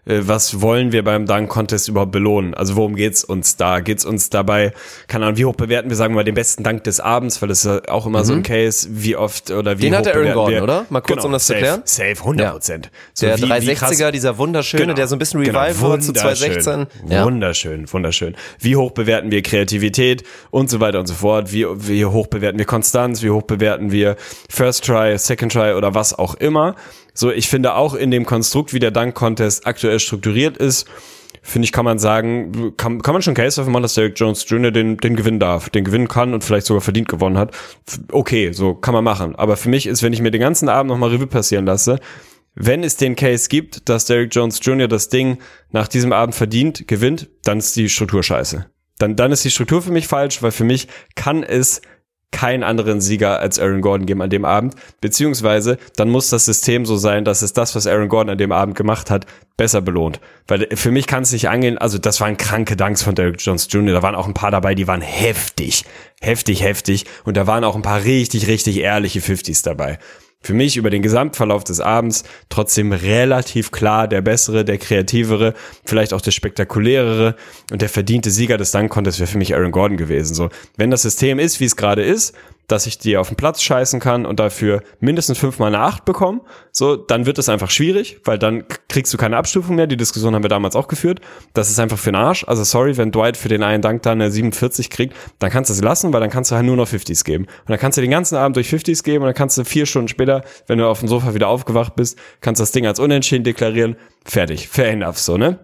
was wollen wir beim Dunk Contest überhaupt belohnen? Also worum geht's uns da? Geht's uns dabei, keine Ahnung, wie hoch bewerten wir, sagen wir mal, den besten Dank des Abends, weil das ist ja auch immer mhm. so ein mhm. Case, wie oft oder wie Den hoch hat der Aaron Gordon, wir? oder? Mal kurz, genau, um das safe, zu klären. Safe, 100 Prozent. Ja. So der wie, 360er, wie dieser wunderschöne, genau. der so ein bisschen genau, Revival genau, zu 2016. Ja. Wunderschön, wunderschön. Wie hoch bewerten wir Kreativität und so weiter und so fort? Wie, wie hoch bewerten wir Konstanz? Wie hoch bewerten wir First Try, Second Try oder was auch immer? So, ich finde auch in dem Konstrukt, wie der Dunk Contest aktuell strukturiert ist, finde ich, kann man sagen, kann, kann man schon Case dafür machen, dass Derek Jones Jr. den, den gewinnen darf, den gewinnen kann und vielleicht sogar verdient gewonnen hat. Okay, so kann man machen. Aber für mich ist, wenn ich mir den ganzen Abend nochmal Revue passieren lasse, wenn es den Case gibt, dass Derek Jones Jr. das Ding nach diesem Abend verdient, gewinnt, dann ist die Struktur scheiße. Dann, dann ist die Struktur für mich falsch, weil für mich kann es keinen anderen Sieger als Aaron Gordon geben an dem Abend, beziehungsweise dann muss das System so sein, dass es das, was Aaron Gordon an dem Abend gemacht hat, besser belohnt. Weil für mich kann es nicht angehen, also das waren kranke Danks von Derrick Jones Jr., da waren auch ein paar dabei, die waren heftig, heftig, heftig und da waren auch ein paar richtig, richtig ehrliche 50s dabei für mich über den Gesamtverlauf des Abends trotzdem relativ klar der bessere, der kreativere, vielleicht auch der spektakulärere und der verdiente Sieger des Dunk Contests wäre für mich Aaron Gordon gewesen. So, wenn das System ist, wie es gerade ist, dass ich dir auf den Platz scheißen kann und dafür mindestens fünfmal eine Acht bekomme, so, dann wird es einfach schwierig, weil dann kriegst du keine Abstufung mehr. Die Diskussion haben wir damals auch geführt. Das ist einfach für den Arsch. Also sorry, wenn Dwight für den einen Dank dann eine 47 kriegt, dann kannst du es lassen, weil dann kannst du halt nur noch 50s geben. Und dann kannst du den ganzen Abend durch 50s geben und dann kannst du vier Stunden später, wenn du auf dem Sofa wieder aufgewacht bist, kannst du das Ding als unentschieden deklarieren. Fertig. Fair enough, so, ne?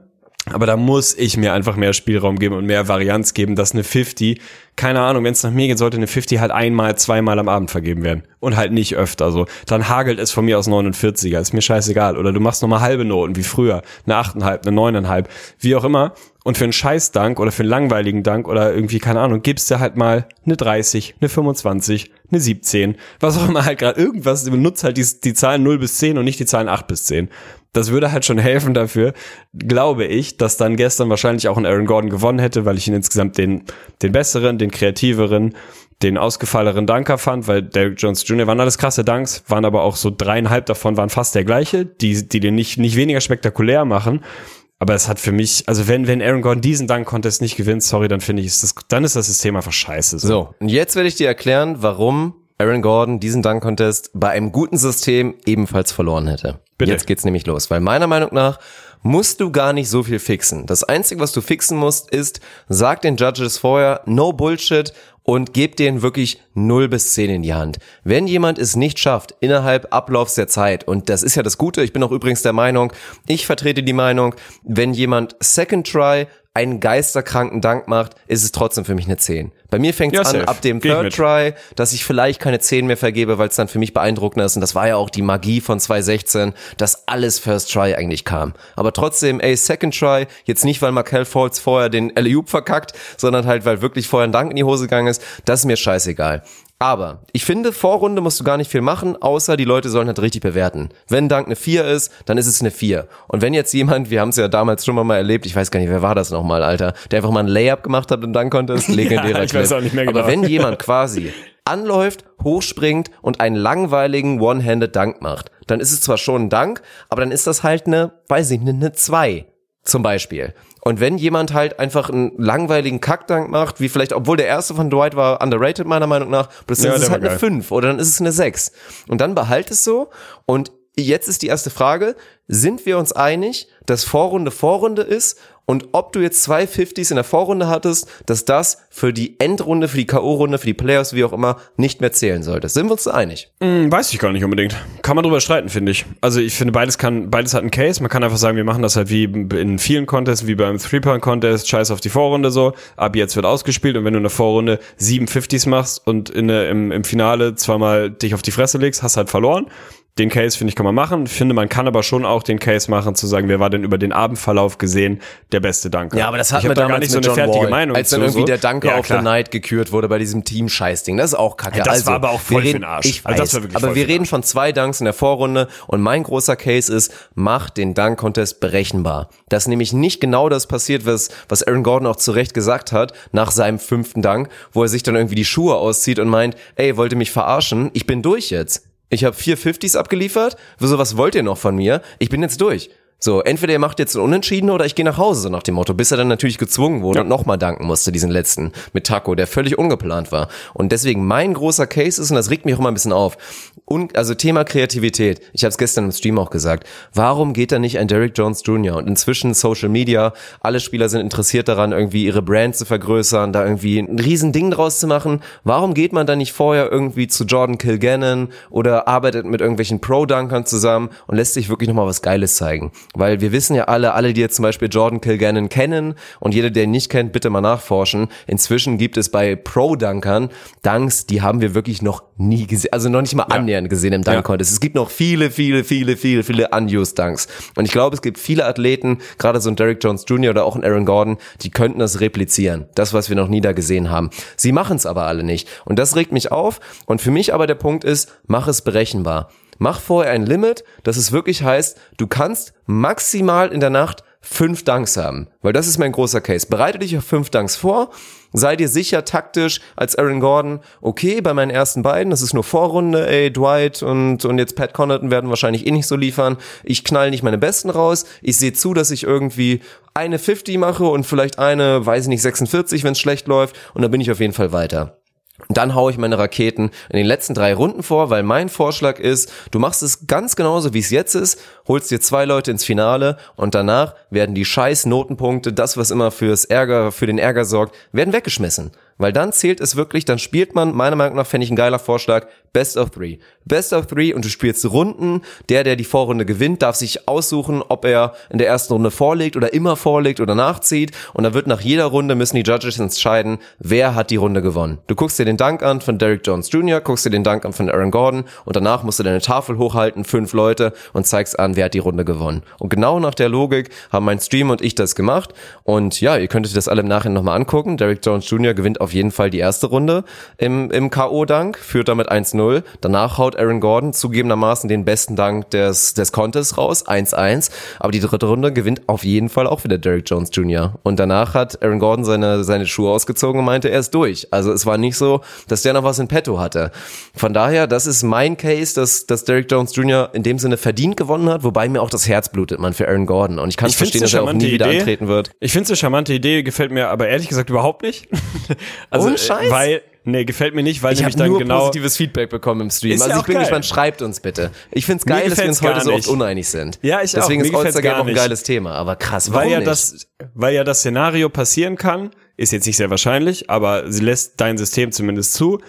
Aber da muss ich mir einfach mehr Spielraum geben und mehr Varianz geben, dass eine 50, keine Ahnung, wenn es nach mir geht, sollte eine 50 halt einmal, zweimal am Abend vergeben werden. Und halt nicht öfter. So, dann hagelt es von mir aus 49er, ist mir scheißegal. Oder du machst nochmal halbe Noten, wie früher. Eine 8,5, eine 9,5, wie auch immer. Und für einen Scheißdank oder für einen langweiligen Dank oder irgendwie, keine Ahnung, gibst du halt mal eine 30, eine 25, eine 17, was auch immer halt gerade irgendwas, benutzt halt die, die Zahlen 0 bis 10 und nicht die Zahlen 8 bis 10 das würde halt schon helfen dafür, glaube ich, dass dann gestern wahrscheinlich auch ein Aaron Gordon gewonnen hätte, weil ich ihn insgesamt den, den besseren, den kreativeren, den ausgefallenen Danker fand, weil Derrick Jones Jr. waren alles krasse Danks, waren aber auch so dreieinhalb davon waren fast der gleiche, die, die den nicht, nicht weniger spektakulär machen. Aber es hat für mich, also wenn, wenn Aaron Gordon diesen Dunk-Contest nicht gewinnt, sorry, dann finde ich, ist das, dann ist das System einfach scheiße. So, so und jetzt werde ich dir erklären, warum Aaron Gordon diesen Dunk-Contest bei einem guten System ebenfalls verloren hätte. Bitte. Jetzt geht's nämlich los, weil meiner Meinung nach musst du gar nicht so viel fixen. Das Einzige, was du fixen musst, ist, sag den Judges vorher, no Bullshit und gib denen wirklich 0 bis 10 in die Hand. Wenn jemand es nicht schafft, innerhalb Ablaufs der Zeit, und das ist ja das Gute, ich bin auch übrigens der Meinung, ich vertrete die Meinung, wenn jemand Second Try einen geisterkranken Dank macht, ist es trotzdem für mich eine 10. Bei mir fängt es ja, an ab dem Third Try, dass ich vielleicht keine 10 mehr vergebe, weil es dann für mich beeindruckender ist. Und das war ja auch die Magie von 2016, dass alles First Try eigentlich kam. Aber trotzdem, ey, Second Try, jetzt nicht, weil Markel Falls vorher den Alley-Oop verkackt, sondern halt, weil wirklich vorher ein Dank in die Hose gegangen ist, das ist mir scheißegal. Aber ich finde, Vorrunde musst du gar nicht viel machen, außer die Leute sollen halt richtig bewerten. Wenn Dank eine 4 ist, dann ist es eine 4. Und wenn jetzt jemand, wir haben es ja damals schon mal erlebt, ich weiß gar nicht, wer war das nochmal, Alter, der einfach mal ein Layup gemacht hat im Dank-Contest, legendärer ja, ich Clip. Weiß auch nicht mehr genau. Aber wenn jemand quasi anläuft, hochspringt und einen langweiligen One-Handed Dank macht, dann ist es zwar schon ein Dank, aber dann ist das halt eine, weiß ich, eine 2 zum Beispiel. Und wenn jemand halt einfach einen langweiligen Kackdank macht, wie vielleicht, obwohl der erste von Dwight war underrated meiner Meinung nach, das ja, ist es halt eine 5 oder dann ist es eine 6. Und dann behalt es so. Und jetzt ist die erste Frage, sind wir uns einig, dass Vorrunde Vorrunde ist und ob du jetzt zwei 50s in der Vorrunde hattest, dass das für die Endrunde, für die K.O.-Runde, für die Playoffs, wie auch immer, nicht mehr zählen sollte. Sind wir uns da einig? Hm, weiß ich gar nicht unbedingt. Kann man drüber streiten, finde ich. Also ich finde, beides kann, beides hat einen Case. Man kann einfach sagen, wir machen das halt wie in vielen Contests, wie beim Three-Point-Contest, scheiß auf die Vorrunde so, ab jetzt wird ausgespielt und wenn du in der Vorrunde sieben 50s machst und in im, im Finale zweimal dich auf die Fresse legst, hast halt verloren den Case, finde ich, kann man machen. Ich finde, man kann aber schon auch den Case machen, zu sagen, wer war denn über den Abendverlauf gesehen der beste Danker. Ja, aber das hatten wir da damals gar nicht so eine John fertige Wall, Meinung als dann zu, irgendwie der Danker Ja, of the. Night gekürt wurde bei diesem Team-Scheiß-Ding. Das ist auch kacke. Ja, das also, war aber auch voll für den Arsch. Ich weiß, Also war wirklich aber wir reden von zwei Dunks in der Vorrunde und mein großer Case ist, mach den Dunk-Contest berechenbar. Dass nämlich nicht genau das passiert, was, was Aaron Gordon auch zu Recht gesagt hat, nach seinem fünften Dunk, wo er sich dann irgendwie die Schuhe auszieht und meint, ey, wollt ihr mich verarschen? Ich bin durch jetzt. Ich habe vier 50s abgeliefert. Wieso, was wollt ihr noch von mir? Ich bin jetzt durch. So, entweder ihr macht jetzt einen Unentschieden oder ich gehe nach Hause, so nach dem Motto, bis er dann natürlich gezwungen wurde und nochmal danken musste, diesen letzten mit Taco, der völlig ungeplant war. Und deswegen mein großer Case ist, und das regt mich auch immer ein bisschen auf, und, also Thema Kreativität, ich habe es gestern im Stream auch gesagt, warum geht da nicht ein Derrick Jones Jr. und inzwischen Social Media, alle Spieler sind interessiert daran, irgendwie ihre Brand zu vergrößern, da irgendwie ein riesen Ding draus zu machen, warum geht man da nicht vorher irgendwie zu Jordan Kilgannon oder arbeitet mit irgendwelchen Pro-Dunkern zusammen und lässt sich wirklich nochmal was Geiles zeigen? Weil wir wissen ja alle, alle, die jetzt zum Beispiel Jordan Kilgannon kennen und jeder, der ihn nicht kennt, bitte mal nachforschen. Inzwischen gibt es bei Pro-Dunkern Dunks, die haben wir wirklich noch nie gesehen, also noch nicht mal annähernd gesehen im Dunk-Contest. Es gibt noch viele, viele, viele, viele, viele unused Dunks. Und ich glaube, es gibt viele Athleten, gerade so ein Derrick Jones Jr. oder auch ein Aaron Gordon, die könnten das replizieren. Das, was wir noch nie da gesehen haben. Sie machen es aber alle nicht. Und das regt mich auf. Und für mich aber der Punkt ist, mach es berechenbar. Mach vorher ein Limit, dass es wirklich heißt, du kannst maximal in der Nacht fünf Dunks haben. Weil das ist mein großer Case. Bereite dich auf fünf Dunks vor. Sei dir sicher taktisch als Aaron Gordon, okay, bei meinen ersten beiden, das ist nur Vorrunde, ey, Dwight und, und jetzt Pat Connaughton werden wahrscheinlich eh nicht so liefern. Ich knall nicht meine Besten raus. Ich sehe zu, dass ich irgendwie eine 50 mache und vielleicht eine, weiß ich nicht, 46, wenn es schlecht läuft. Und dann bin ich auf jeden Fall weiter. Dann haue ich meine Raketen in den letzten drei Runden vor, weil mein Vorschlag ist, du machst es ganz genauso, wie es jetzt ist, holst dir zwei Leute ins Finale und danach werden die scheiß Notenpunkte, das, was immer fürs Ärger, für den Ärger sorgt, werden weggeschmissen. Weil dann zählt es wirklich, dann spielt man, meiner Meinung nach fände ich ein geiler Vorschlag, Best of Three. Best of Three und du spielst Runden. Der, der die Vorrunde gewinnt, darf sich aussuchen, ob er in der ersten Runde vorlegt oder immer vorlegt oder nachzieht. Und dann wird nach jeder Runde müssen die Judges entscheiden, wer hat die Runde gewonnen. Du guckst dir den Dank an von Derrick Jones Jr., guckst dir den Dank an von Aaron Gordon und danach musst du deine Tafel hochhalten, fünf Leute und zeigst an, wer hat die Runde gewonnen. Und genau nach der Logik haben mein Stream und ich das gemacht. Und ja, ihr könntet das alle im Nachhinein nochmal angucken. Derrick Jones Jr. gewinnt auf jeden Fall die erste Runde im, im K.O.-Dank, führt damit 1-0. Danach haut Aaron Gordon zugegebenermaßen den besten Dank des, des Contests raus, 1-1. Aber die dritte Runde gewinnt auf jeden Fall auch wieder Derrick Jones Jr. Und danach hat Aaron Gordon seine, seine Schuhe ausgezogen und meinte, er ist durch. Also es war nicht so, dass der noch was in petto hatte. Von daher, das ist mein Case, dass, dass Derrick Jones Jr. in dem Sinne verdient gewonnen hat, wobei mir auch das Herz blutet, man, für Aaron Gordon. Und ich kann Ich verstehen, dass er auch nie wieder Idee. antreten wird. Ich finde es eine charmante Idee, gefällt mir aber ehrlich gesagt überhaupt nicht. also, Ohne Scheiß? Weil, nee, gefällt mir nicht, weil Ich nämlich dann nur genau. positives Feedback bekommen im Stream. Ist also ja ich bin geil. gespannt, schreibt uns bitte. Ich find's geil, dass wir uns heute gar so oft nicht. uneinig sind. Ja, ich auch. Deswegen ist All-Star auch ein nicht. geiles Thema. Aber krass, warum weil ja nicht? das, weil ja das Szenario passieren kann, ist jetzt nicht sehr wahrscheinlich, aber sie lässt dein System zumindest zu.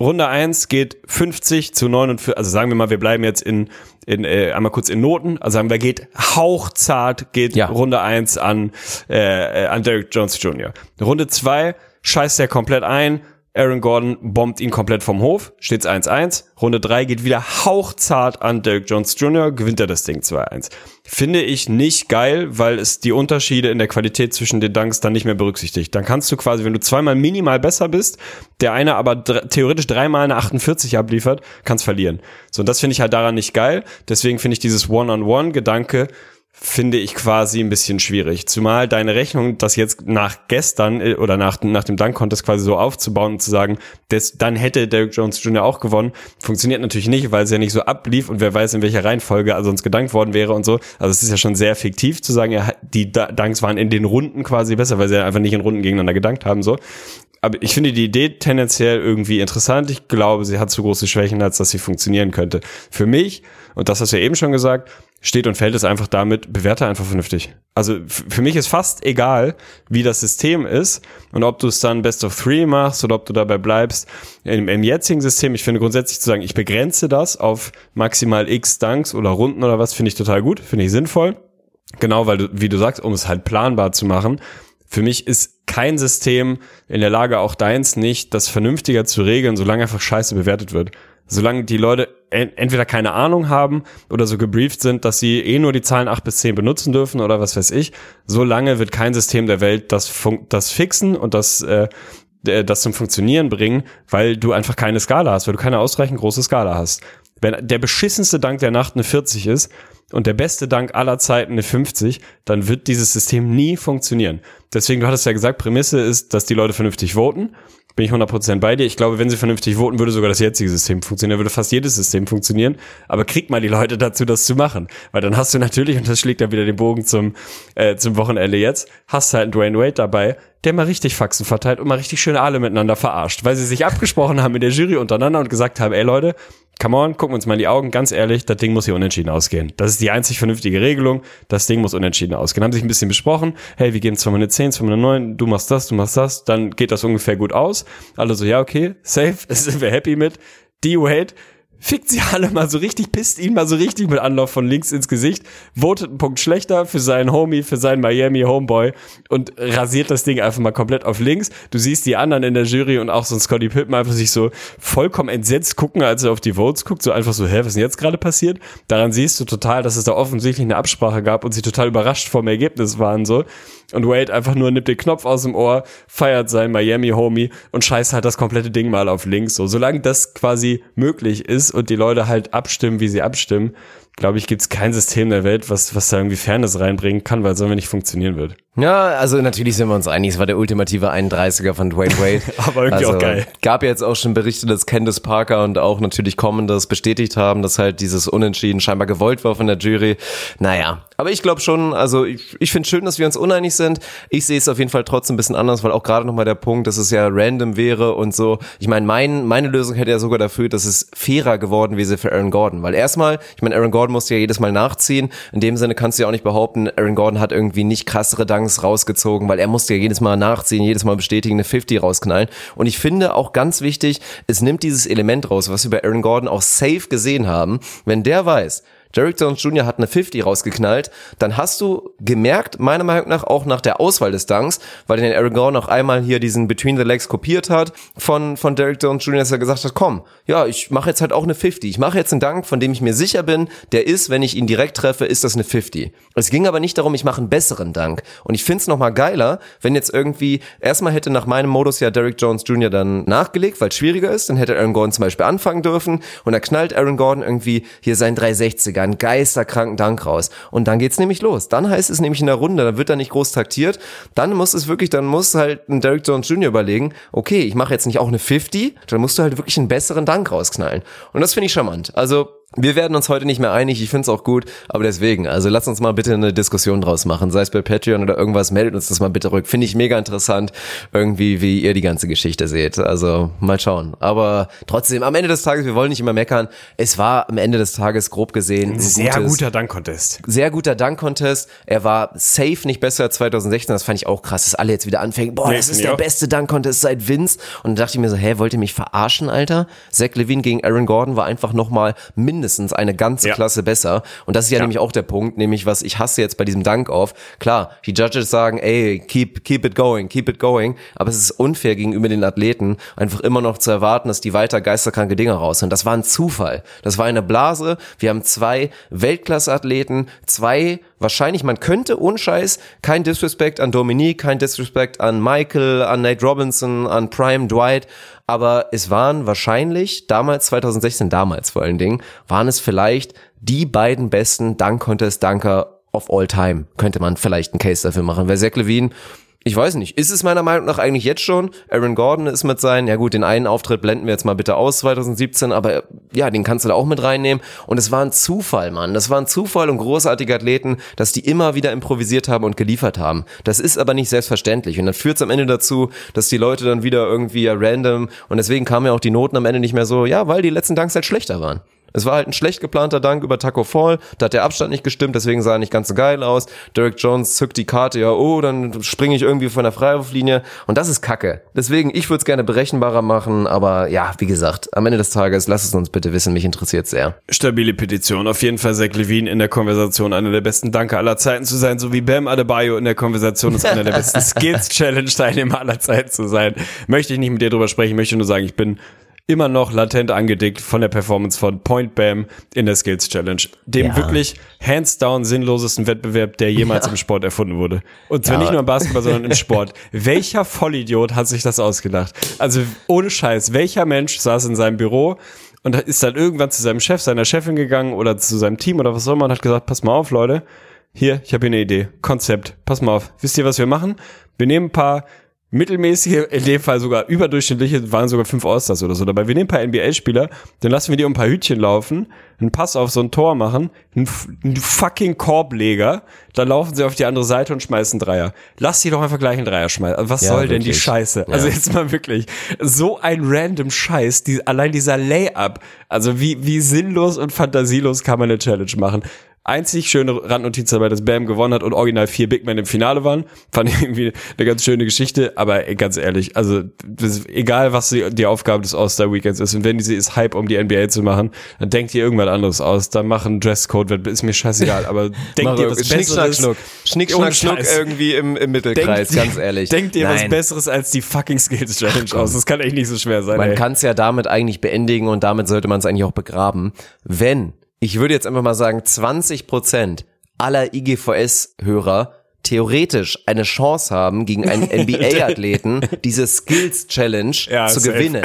Runde 1 geht 50 zu 49, also sagen wir mal, wir bleiben jetzt in, in äh, einmal kurz in Noten, also sagen wir, geht hauchzart, geht Ja. Runde 1 an, äh, äh, an Derrick Jones Jr. Runde 2 scheißt er komplett ein, Aaron Gordon bombt ihn komplett vom Hof, steht's 1-1. Runde 3 geht wieder hauchzart an Derrick Jones Jr., gewinnt er das Ding 2-1. Finde ich nicht geil, weil es die Unterschiede in der Qualität zwischen den Dunks dann nicht mehr berücksichtigt. Dann kannst du quasi, wenn du zweimal minimal besser bist, der eine aber dr theoretisch dreimal eine 48 abliefert, kannst verlieren. So, und das finde ich halt daran nicht geil. Deswegen finde ich dieses One-on-One-Gedanke finde ich quasi ein bisschen schwierig. Zumal deine Rechnung, das jetzt nach gestern äh, oder nach, nach dem Dunk-Contest quasi so aufzubauen und zu sagen, das, dann hätte Derrick Jones Jr. auch gewonnen, funktioniert natürlich nicht, weil es ja nicht so ablief und wer weiß, in welcher Reihenfolge also sonst gedankt worden wäre und so. Also es ist ja schon sehr fiktiv zu sagen, ja, die Da- Dunks waren in den Runden quasi besser, weil sie ja einfach nicht in Runden gegeneinander gedankt haben, so. Aber ich finde die Idee tendenziell irgendwie interessant. Ich glaube, sie hat zu große Schwächen, als dass sie funktionieren könnte. Für mich, und das hast du ja eben schon gesagt, steht und fällt es einfach damit, bewerte einfach vernünftig. Also für mich ist fast egal, wie das System ist und ob du es dann Best of Three machst oder ob du dabei bleibst. Im, Im, jetzigen System, ich finde grundsätzlich zu sagen, ich begrenze das auf maximal x Dunks oder Runden oder was, finde ich total gut, finde ich sinnvoll. Genau, weil du, wie du sagst, um es halt planbar zu machen. Für mich ist kein System in der Lage, auch deins nicht, das vernünftiger zu regeln, solange einfach scheiße bewertet wird solange die Leute entweder keine Ahnung haben oder so gebrieft sind, dass sie eh nur die Zahlen 8 bis 10 benutzen dürfen oder was weiß ich, solange wird kein System der Welt das, das fixen und das, äh, das zum Funktionieren bringen, weil du einfach keine Skala hast, weil du keine ausreichend große Skala hast. Wenn der beschissenste Dank der Nacht eine 40 ist und der beste Dank aller Zeiten eine 50, dann wird dieses System nie funktionieren. Deswegen, du hattest ja gesagt, Prämisse ist, dass die Leute vernünftig voten bin ich 100% bei dir. Ich glaube, wenn sie vernünftig voten, würde sogar das jetzige System funktionieren, würde fast jedes System funktionieren. Aber krieg mal die Leute dazu, das zu machen. Weil dann hast du natürlich, und das schlägt ja wieder den Bogen zum, äh, zum Wochenende jetzt, hast halt einen Dwayne Wade dabei, der mal richtig Faxen verteilt und mal richtig schön alle miteinander verarscht, weil sie sich abgesprochen haben in der Jury untereinander und gesagt haben, ey Leute, come on, gucken uns mal in die Augen, ganz ehrlich, das Ding muss hier unentschieden ausgehen. Das ist die einzig vernünftige Regelung, das Ding muss unentschieden ausgehen. Haben sich ein bisschen besprochen, hey, wir gehen zweimal eine 10, zweimal eine 9, du machst das, du machst das, dann geht das ungefähr gut aus. Alle so, ja, okay, safe, sind wir happy mit. D-Wade fickt sie alle mal so richtig, pisst ihn mal so richtig mit Anlauf von links ins Gesicht, votet einen Punkt schlechter für seinen Homie, für seinen Miami Homeboy und rasiert das Ding einfach mal komplett auf links. Du siehst die anderen in der Jury und auch so ein Scotty Pippen einfach sich so vollkommen entsetzt gucken, als er auf die Votes guckt, so einfach so, hä, was ist denn jetzt gerade passiert? Daran siehst du total, dass es da offensichtlich eine Absprache gab und sie total überrascht vom Ergebnis waren so. Und Wade einfach nur nimmt den Knopf aus dem Ohr, feiert sein Miami-Homie und scheißt halt das komplette Ding mal auf links. So, solange das quasi möglich ist und die Leute halt abstimmen, wie sie abstimmen, glaube ich, gibt es kein System der Welt, was, was da irgendwie Fairness reinbringen kann, weil es einfach nicht funktionieren wird. Ja, also natürlich sind wir uns einig, es war der ultimative 31er von Dwayne Wade. Aber irgendwie also, auch geil. Gab ja jetzt auch schon Berichte, dass Candice Parker und auch natürlich Commondas bestätigt haben, dass halt dieses Unentschieden scheinbar gewollt war von der Jury. Naja, aber ich glaube schon, also ich, ich finde schön, dass wir uns uneinig sind. Ich sehe es auf jeden Fall trotzdem ein bisschen anders, weil auch gerade nochmal der Punkt, dass es ja random wäre und so. Ich meine, mein, meine Lösung hätte ja sogar dafür, dass es fairer geworden wäre für Aaron Gordon. Weil erstmal, ich meine, Aaron Gordon musste ja jedes Mal nachziehen. In dem Sinne kannst du ja auch nicht behaupten, Aaron Gordon hat irgendwie nicht krassere Dunks rausgezogen, weil er musste ja jedes Mal nachziehen, jedes Mal bestätigen, eine 50 rausknallen. Und ich finde auch ganz wichtig, es nimmt dieses Element raus, was wir bei Aaron Gordon auch safe gesehen haben. Wenn der weiß, Derrick Jones Jr. hat eine 50 rausgeknallt, dann hast du gemerkt, meiner Meinung nach auch nach der Auswahl des Dunks, weil den Aaron Gordon auch einmal hier diesen Between the Legs kopiert hat von, von Derrick Jones Jr., dass er gesagt hat, komm, ja, ich mache jetzt halt auch eine 50. Ich mache jetzt einen Dunk, von dem ich mir sicher bin, der ist, wenn ich ihn direkt treffe, ist das eine 50. Es ging aber nicht darum, ich mache einen besseren Dunk. Und ich find's nochmal geiler, wenn jetzt irgendwie, erstmal hätte nach meinem Modus ja Derrick Jones Jr. dann nachgelegt, weil es schwieriger ist, dann hätte Aaron Gordon zum Beispiel anfangen dürfen und da knallt Aaron Gordon irgendwie hier sein 360er einen geisterkranken Dank raus. Und dann geht's nämlich los. Dann heißt es nämlich in der Runde, dann wird da nicht groß taktiert. Dann muss es wirklich, dann muss halt ein Derrick Jones Jr. überlegen, okay, ich mache jetzt nicht auch eine 50, dann musst du halt wirklich einen besseren Dank rausknallen. Und das finde ich charmant. Also wir werden uns heute nicht mehr einig, ich finde es auch gut, aber deswegen, also lasst uns mal bitte eine Diskussion draus machen, sei es bei Patreon oder irgendwas, meldet uns das mal bitte rück. Finde ich mega interessant, irgendwie, wie ihr die ganze Geschichte seht. Also mal schauen. Aber trotzdem, am Ende des Tages, wir wollen nicht immer meckern, es war am Ende des Tages grob gesehen ein sehr gutes, guter Dank-Contest. Sehr guter Dank-Contest. Er war safe nicht besser als 2016, das fand ich auch krass, dass alle jetzt wieder anfangen, boah, Nee, das ist der auch. beste Dank-Contest seit Vince. Und dann dachte ich mir so, hä, wollt ihr mich verarschen, Alter? Zach Levine gegen Aaron Gordon war einfach nochmal mindestens eine ganze Ja. Klasse besser. Und das ist ja, Ja. nämlich auch der Punkt, nämlich was ich hasse jetzt bei diesem Dank-Off. Klar, die Judges sagen, ey, keep, keep it going, keep it going. Aber es ist unfair gegenüber den Athleten, einfach immer noch zu erwarten, dass die weiter geisterkranke Dinger raus sind. Das war ein Zufall. Das war eine Blase. Wir haben zwei Weltklasse-Athleten, zwei wahrscheinlich, man könnte ohne Scheiß, kein Disrespect an Dominique, kein Disrespect an Michael, an Nate Robinson, an Prime Dwight, aber es waren wahrscheinlich damals 2016, damals vor allen Dingen, waren es vielleicht die beiden besten Dunk-Contest-Dunker of all time. Könnte man vielleicht einen Case dafür machen. Weil Zach Levine, ich weiß nicht, ist es meiner Meinung nach eigentlich jetzt schon? Aaron Gordon ist mit seinen, ja gut, den einen Auftritt blenden wir jetzt mal bitte aus 2017, aber ja, den kannst du da auch mit reinnehmen. Und es war ein Zufall, Mann. Das war ein Zufall und großartige Athleten, dass die immer wieder improvisiert haben und geliefert haben. Das ist aber nicht selbstverständlich. Und dann führt es am Ende dazu, dass die Leute dann wieder irgendwie ja random und deswegen kamen ja auch die Noten am Ende nicht mehr so, ja, weil die letzten Dunks halt schlechter waren. Es war halt ein schlecht geplanter Dank über Taco Fall. Da hat der Abstand nicht gestimmt, deswegen sah er nicht ganz so geil aus. Derek Jones zückt die Karte, ja, oh, dann springe ich irgendwie von der Freiwurflinie. Und das ist Kacke. Deswegen, ich würde es gerne berechenbarer machen, aber ja, wie gesagt, am Ende des Tages, lasst es uns bitte wissen, mich interessiert sehr. Stabile Petition. Auf jeden Fall Zach Levine in der Konversation einer der besten Danke aller Zeiten zu sein, so wie Bam Adebayo in der Konversation ist einer der besten Skills-Challenge-Teilnehmer aller Zeiten zu sein. Möchte ich nicht mit dir drüber sprechen, möchte nur sagen, ich bin immer noch latent angedickt von der Performance von Point Bam in der Skills Challenge. Dem Ja. wirklich hands down sinnlosesten Wettbewerb, der jemals im Sport erfunden wurde. Und zwar Ja. nicht nur im Basketball, sondern im Sport. Welcher Vollidiot hat sich das ausgedacht? Also ohne Scheiß, welcher Mensch saß in seinem Büro und ist dann irgendwann zu seinem Chef, seiner Chefin gegangen oder zu seinem Team oder was auch immer und hat gesagt, pass mal auf, Leute, hier, ich habe hier eine Idee, Konzept, pass mal auf. Wisst ihr, was wir machen? Wir nehmen ein paar mittelmäßige, in dem Fall sogar überdurchschnittliche, waren sogar fünf Allstars oder so dabei. Wir nehmen ein paar NBA-Spieler, dann lassen wir die um ein paar Hütchen laufen, einen Pass auf so ein Tor machen, einen, fucking Korbleger, dann laufen sie auf die andere Seite und schmeißen Dreier. Lass sie doch einfach gleich einen Dreier schmeißen. Also Was Ja, soll denn die wirklich. Scheiße? Ja. Also jetzt mal wirklich, so ein random Scheiß, die, allein dieser Layup, also wie, wie sinnlos und fantasielos kann man eine Challenge machen. Einzig schöne Randnotiz dabei, dass Bam gewonnen hat und original vier Big Men im Finale waren. Fand ich irgendwie eine ganz schöne Geschichte, aber ganz ehrlich, also das ist, egal was die, die Aufgabe des All-Star-Weekends ist und wenn diese ist, Hype um die NBA zu machen, dann denkt ihr irgendwas anderes aus, dann machen Dresscode, ist mir scheißegal, aber denkt ihr was Schnick, Schnack, Besseres? Schnuck. Schnick, Schnack, Schnuck irgendwie im, im Mittelkreis, Denkt- ganz ehrlich. Denkt ihr was. Besseres als die fucking Skills Challenge aus? Das kann echt nicht so schwer sein. Man kann es ja damit eigentlich beendigen und damit sollte man es eigentlich auch begraben. Wenn, ich würde jetzt einfach mal sagen, 20 Prozent aller IGVS-Hörer theoretisch eine Chance haben, gegen einen NBA-Athleten diese Skills Challenge Ja, zu safe. gewinnen.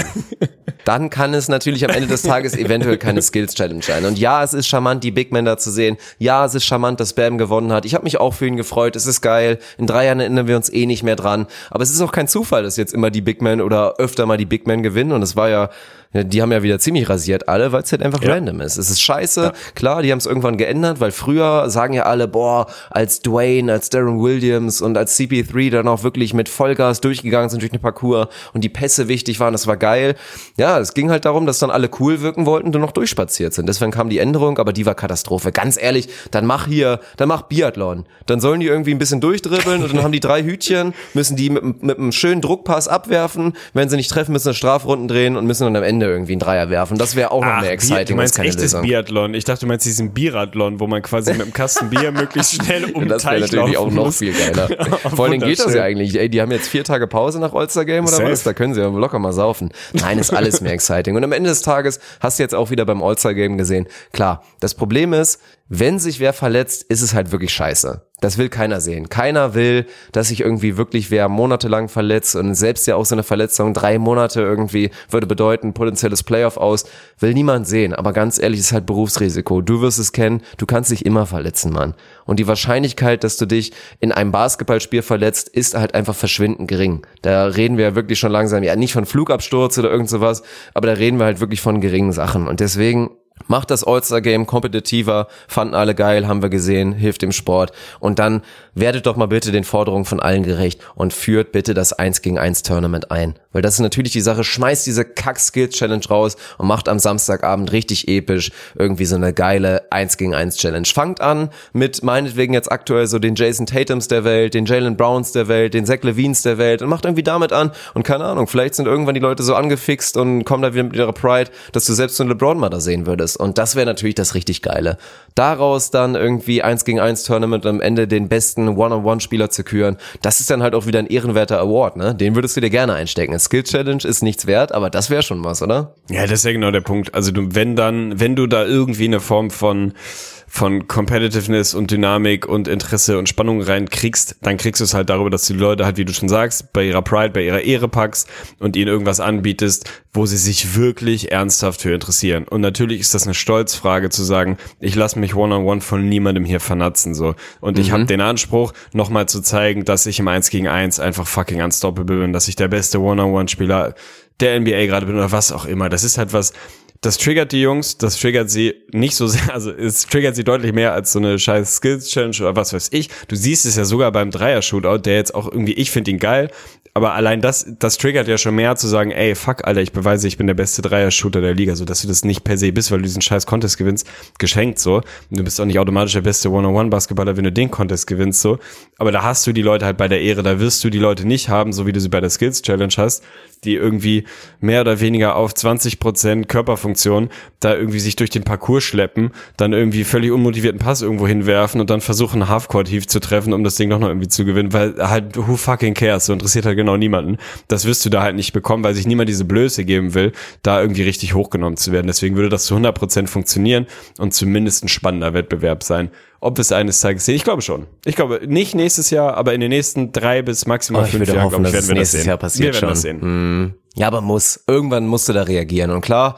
Dann kann es natürlich am Ende des Tages eventuell keine Skills Challenge sein. Und ja, es ist charmant, die Big Men da zu sehen. Ja, es ist charmant, dass Bam gewonnen hat. Ich habe mich auch für ihn gefreut. Es ist geil. In drei Jahren erinnern wir uns eh nicht mehr dran. Aber es ist auch kein Zufall, dass jetzt immer die Big Men oder öfter mal die Big Men gewinnen. Und es war ja, die haben ja wieder ziemlich rasiert alle, weil es halt einfach Ja. random ist. Es ist scheiße. Klar, die haben es irgendwann geändert, weil früher sagen ja alle, boah, als Dwayne, als Darren Williams und als CP3 dann auch wirklich mit Vollgas durchgegangen sind durch den Parcours und die Pässe wichtig waren, das war geil. Ja, es ging halt darum, dass dann alle cool wirken wollten und noch durchspaziert sind. Deswegen kam die Änderung, aber die war Katastrophe. Ganz ehrlich, dann mach hier, dann mach Biathlon. Dann sollen die irgendwie ein bisschen durchdribbeln und dann haben die drei Hütchen, müssen die mit, einem- mit einem schönen Druckpass abwerfen. Wenn sie nicht treffen, müssen sie Strafrunden drehen und müssen dann am Ende irgendwie einen Dreier werfen. Das wäre auch noch Ach, mehr Bier, exciting du als meinst echtes Lösung. Biathlon. Ich dachte, du meinst diesen Biathlon, wo man quasi mit einem Kasten Bier möglichst schnell um Das wäre natürlich auch noch muss. viel geiler. Vor allem geht das ja eigentlich. Ey, die haben jetzt vier Tage Pause nach All-Star Game oder Safe. was? Da können sie ja locker mal saufen. Nein, ist alles mehr exciting. Und am Ende des Tages hast du jetzt auch wieder beim All-Star Game gesehen. Klar, das Problem ist, wenn sich wer verletzt, ist es halt wirklich scheiße. Das will keiner sehen. Keiner will, dass sich irgendwie wirklich wer monatelang verletzt und selbst ja auch so eine Verletzung drei Monate irgendwie würde bedeuten potenzielles Playoff aus. Will niemand sehen. Aber ganz ehrlich, ist halt Berufsrisiko. Du wirst es kennen. Du kannst dich immer verletzen, Mann. Und die Wahrscheinlichkeit, dass du dich in einem Basketballspiel verletzt, ist halt einfach verschwindend gering. Da reden wir ja wirklich schon langsam, ja nicht von Flugabsturz oder irgend sowas, aber da reden wir halt wirklich von geringen Sachen. Und deswegen Macht das All-Star-Game kompetitiver, fanden alle geil, haben wir gesehen, hilft dem Sport. Und dann werdet doch mal bitte den Forderungen von allen gerecht und führt bitte das 1 gegen 1 Tournament ein. Weil das ist natürlich die Sache, schmeißt diese Kack-Skills-Challenge raus und macht am Samstagabend richtig episch irgendwie so eine geile 1 gegen 1 Challenge. Fangt an mit meinetwegen jetzt aktuell so den Jason Tatums der Welt, den Jalen Browns der Welt, den Zach Levines der Welt und macht irgendwie damit an und keine Ahnung, vielleicht sind irgendwann die Leute so angefixt und kommen da wieder mit ihrer Pride, dass du selbst so einen LeBron mal da sehen würdest. Und das wäre natürlich das richtig Geile. Daraus dann irgendwie 1 gegen 1 Tournament am Ende den besten One-on-One-Spieler zu küren, das ist dann halt auch wieder ein ehrenwerter Award, ne? Den würdest du dir gerne einstecken. Skill Challenge ist nichts wert, aber das wäre schon was, oder? Ja, das ist ja genau der Punkt. Also du, wenn dann, wenn du da irgendwie eine Form von von Competitiveness und Dynamik und Interesse und Spannung reinkriegst, dann kriegst du es halt darüber, dass du die Leute halt, wie du schon sagst, bei ihrer Pride, bei ihrer Ehre packst und ihnen irgendwas anbietest, wo sie sich wirklich ernsthaft für interessieren. Und natürlich ist das eine Stolzfrage zu sagen, ich lasse mich one-on-one von niemandem hier vernatzen so. Und ich habe den Anspruch, nochmal zu zeigen, dass ich im 1 gegen 1 einfach fucking unstoppable bin, dass ich der beste One-on-One-Spieler der NBA gerade bin oder was auch immer. Das ist halt was, das triggert die Jungs, das triggert sie nicht so sehr, also es triggert sie deutlich mehr als so eine scheiß Skills Challenge oder was weiß ich. Du siehst es ja sogar beim Dreier-Shootout, der jetzt auch irgendwie, ich finde ihn geil, aber allein das, das triggert ja schon mehr zu sagen, ey, fuck, Alter, ich beweise, ich bin der beste Dreier-Shooter der Liga, so dass du das nicht per se bist, weil du diesen scheiß Contest gewinnst, geschenkt so. Und du bist auch nicht automatisch der beste One-on-One-Basketballer, wenn du den Contest gewinnst, so. Aber da hast du die Leute halt bei der Ehre, da wirst du die Leute nicht haben, so wie du sie bei der Skills Challenge hast, die irgendwie mehr oder weniger auf 20 Prozent Körperfunktion da irgendwie sich durch den Parcours schleppen, dann irgendwie völlig unmotivierten Pass irgendwo hinwerfen und dann versuchen, Halfcourt-Heave zu treffen, um das Ding doch noch irgendwie zu gewinnen, weil halt, who fucking cares, so interessiert halt genau niemanden. Das wirst du da halt nicht bekommen, weil sich niemand diese Blöße geben will, da irgendwie richtig hochgenommen zu werden. Deswegen würde das zu 100 Prozent funktionieren und zumindest ein spannender Wettbewerb sein ob es eines Tages sehen. Ich glaube schon. Ich glaube nicht nächstes Jahr, aber in den nächsten drei bis maximal oh, fünf Jahren, glaube ich, werden wir das sehen. Jahr passiert wir werden das sehen. Mm. Ja, aber muss. Irgendwann musst du da reagieren. Und klar,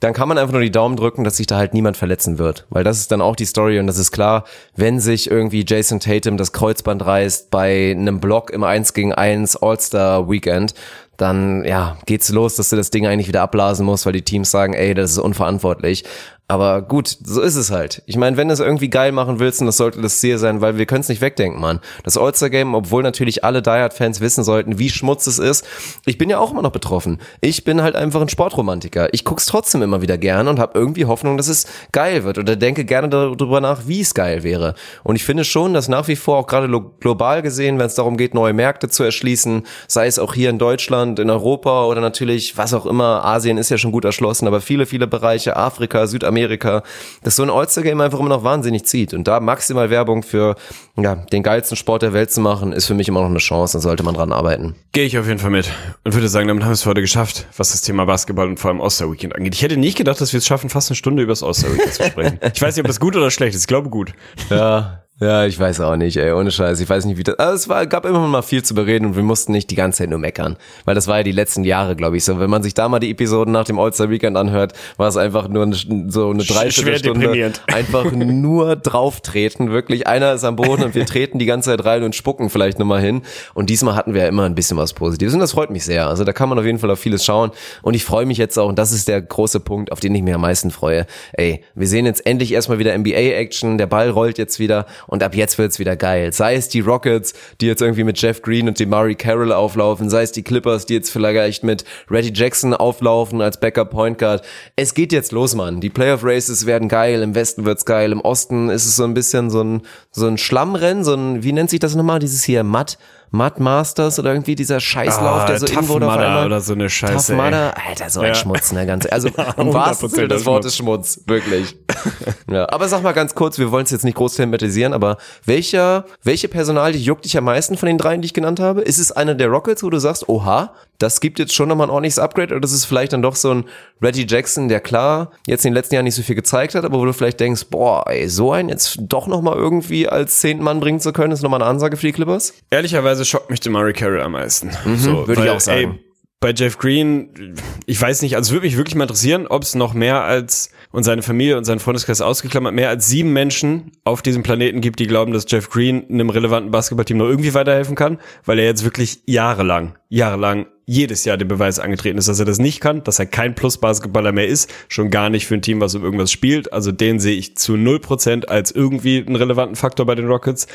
dann kann man einfach nur die Daumen drücken, dass sich da halt niemand verletzen wird. Weil das ist dann auch die Story und das ist klar, wenn sich irgendwie Jason Tatum das Kreuzband reißt bei einem Block im 1 gegen 1 All-Star Weekend, dann ja, geht's los, dass du das Ding eigentlich wieder abblasen musst, weil die Teams sagen, ey, das ist unverantwortlich. Aber gut, so ist es halt. Ich meine, wenn du es irgendwie geil machen willst, und das sollte das Ziel sein, weil wir können es nicht wegdenken, Mann. Das All-Star-Game, obwohl natürlich alle Die Hard-Fans wissen sollten, wie schmutz es ist. Ich bin ja auch immer noch betroffen. Ich bin halt einfach ein Sportromantiker. Ich guck's trotzdem immer wieder gerne und habe irgendwie Hoffnung, dass es geil wird oder denke gerne darüber nach, wie es geil wäre. Und ich finde schon, dass nach wie vor auch gerade global gesehen, wenn es darum geht, neue Märkte zu erschließen, sei es auch hier in Deutschland, in Europa oder natürlich was auch immer, Asien ist ja schon gut erschlossen, aber viele, viele Bereiche, Afrika, Südamerika, Amerika, dass so ein All-Star-Game einfach immer noch wahnsinnig zieht. Und da maximal Werbung für ja, den geilsten Sport der Welt zu machen, ist für mich immer noch eine Chance und sollte man dran arbeiten. Gehe ich auf jeden Fall mit und würde sagen, damit haben wir es für heute geschafft, was das Thema Basketball und vor allem All-Star-Weekend angeht. Ich hätte nicht gedacht, dass wir es schaffen, fast eine Stunde über das All-Star-Weekend zu sprechen. Ich weiß nicht, ob das gut oder schlecht ist. Ich glaube gut. Ja, ja, ich weiß auch nicht, ey, ohne Scheiß. Ich weiß nicht, wie das. Also es war, gab immer mal viel zu bereden und wir mussten nicht die ganze Zeit nur meckern. Weil das war ja die letzten Jahre, glaube ich, so. Wenn man sich da mal die Episoden nach dem All-Star Weekend anhört, war es einfach nur eine, so eine Dreiviertelstunde. Einfach nur drauftreten, wirklich. Einer ist am Boden und wir treten die ganze Zeit rein und spucken vielleicht nochmal hin. Und diesmal hatten wir ja immer ein bisschen was Positives und das freut mich sehr. Also da kann man auf jeden Fall auf vieles schauen. Und ich freue mich jetzt auch, und das ist der große Punkt, auf den ich mich am meisten freue. Ey, wir sehen jetzt endlich erstmal wieder NBA-Action, der Ball rollt jetzt wieder und ab jetzt wird's wieder geil. Sei es die Rockets, die jetzt irgendwie mit Jeff Green und dem Murray Carroll auflaufen, sei es die Clippers, die jetzt vielleicht mit Reggie Jackson auflaufen als Backup Point Guard. Es geht jetzt los, Mann. Die Playoff Races werden geil, im Westen wird's geil, im Osten ist es so ein bisschen so ein, so ein Schlammrennen, so ein, wie nennt sich das nochmal, dieses hier, Matt, Mud Masters oder irgendwie dieser Scheißlauf, ah, der so irgendwo auf einmal oder so eine Scheiße. Tough Mudder, Alter, so ein ja. Schmutz, ne, ganz, also im wahrsten Sinne des Wortes Schmutz, wirklich. ja, aber sag mal ganz kurz, wir wollen es jetzt nicht groß thematisieren, aber welcher, welche Personalie juckt dich am meisten von den dreien, die ich genannt habe? Ist es einer der Rockets, wo du sagst, oha, das gibt jetzt schon nochmal ein ordentliches Upgrade oder das ist vielleicht dann doch so ein Reggie Jackson, der klar jetzt in den letzten Jahren nicht so viel gezeigt hat, aber wo du vielleicht denkst, boah, ey, so einen jetzt doch nochmal irgendwie als zehnten Mann bringen zu können, ist nochmal eine Ansage für die Clippers? Ehrlicherweise schockt mich der Murray Carroll am meisten. Mhm, so, würde ich auch sagen. Ey, bei Jeff Green, ich weiß nicht, also würde mich wirklich mal interessieren, ob es noch mehr als und seine Familie und seinen Freundeskreis ausgeklammert, mehr als sieben Menschen auf diesem Planeten gibt, die glauben, dass Jeff Green einem relevanten Basketballteam noch irgendwie weiterhelfen kann, weil er jetzt wirklich jahrelang, jahrelang jedes Jahr den Beweis angetreten ist, dass er das nicht kann, dass er kein Plus-Basketballer mehr ist, schon gar nicht für ein Team, was um irgendwas spielt. Also den sehe ich zu null Prozent als irgendwie einen relevanten Faktor bei den Rockets.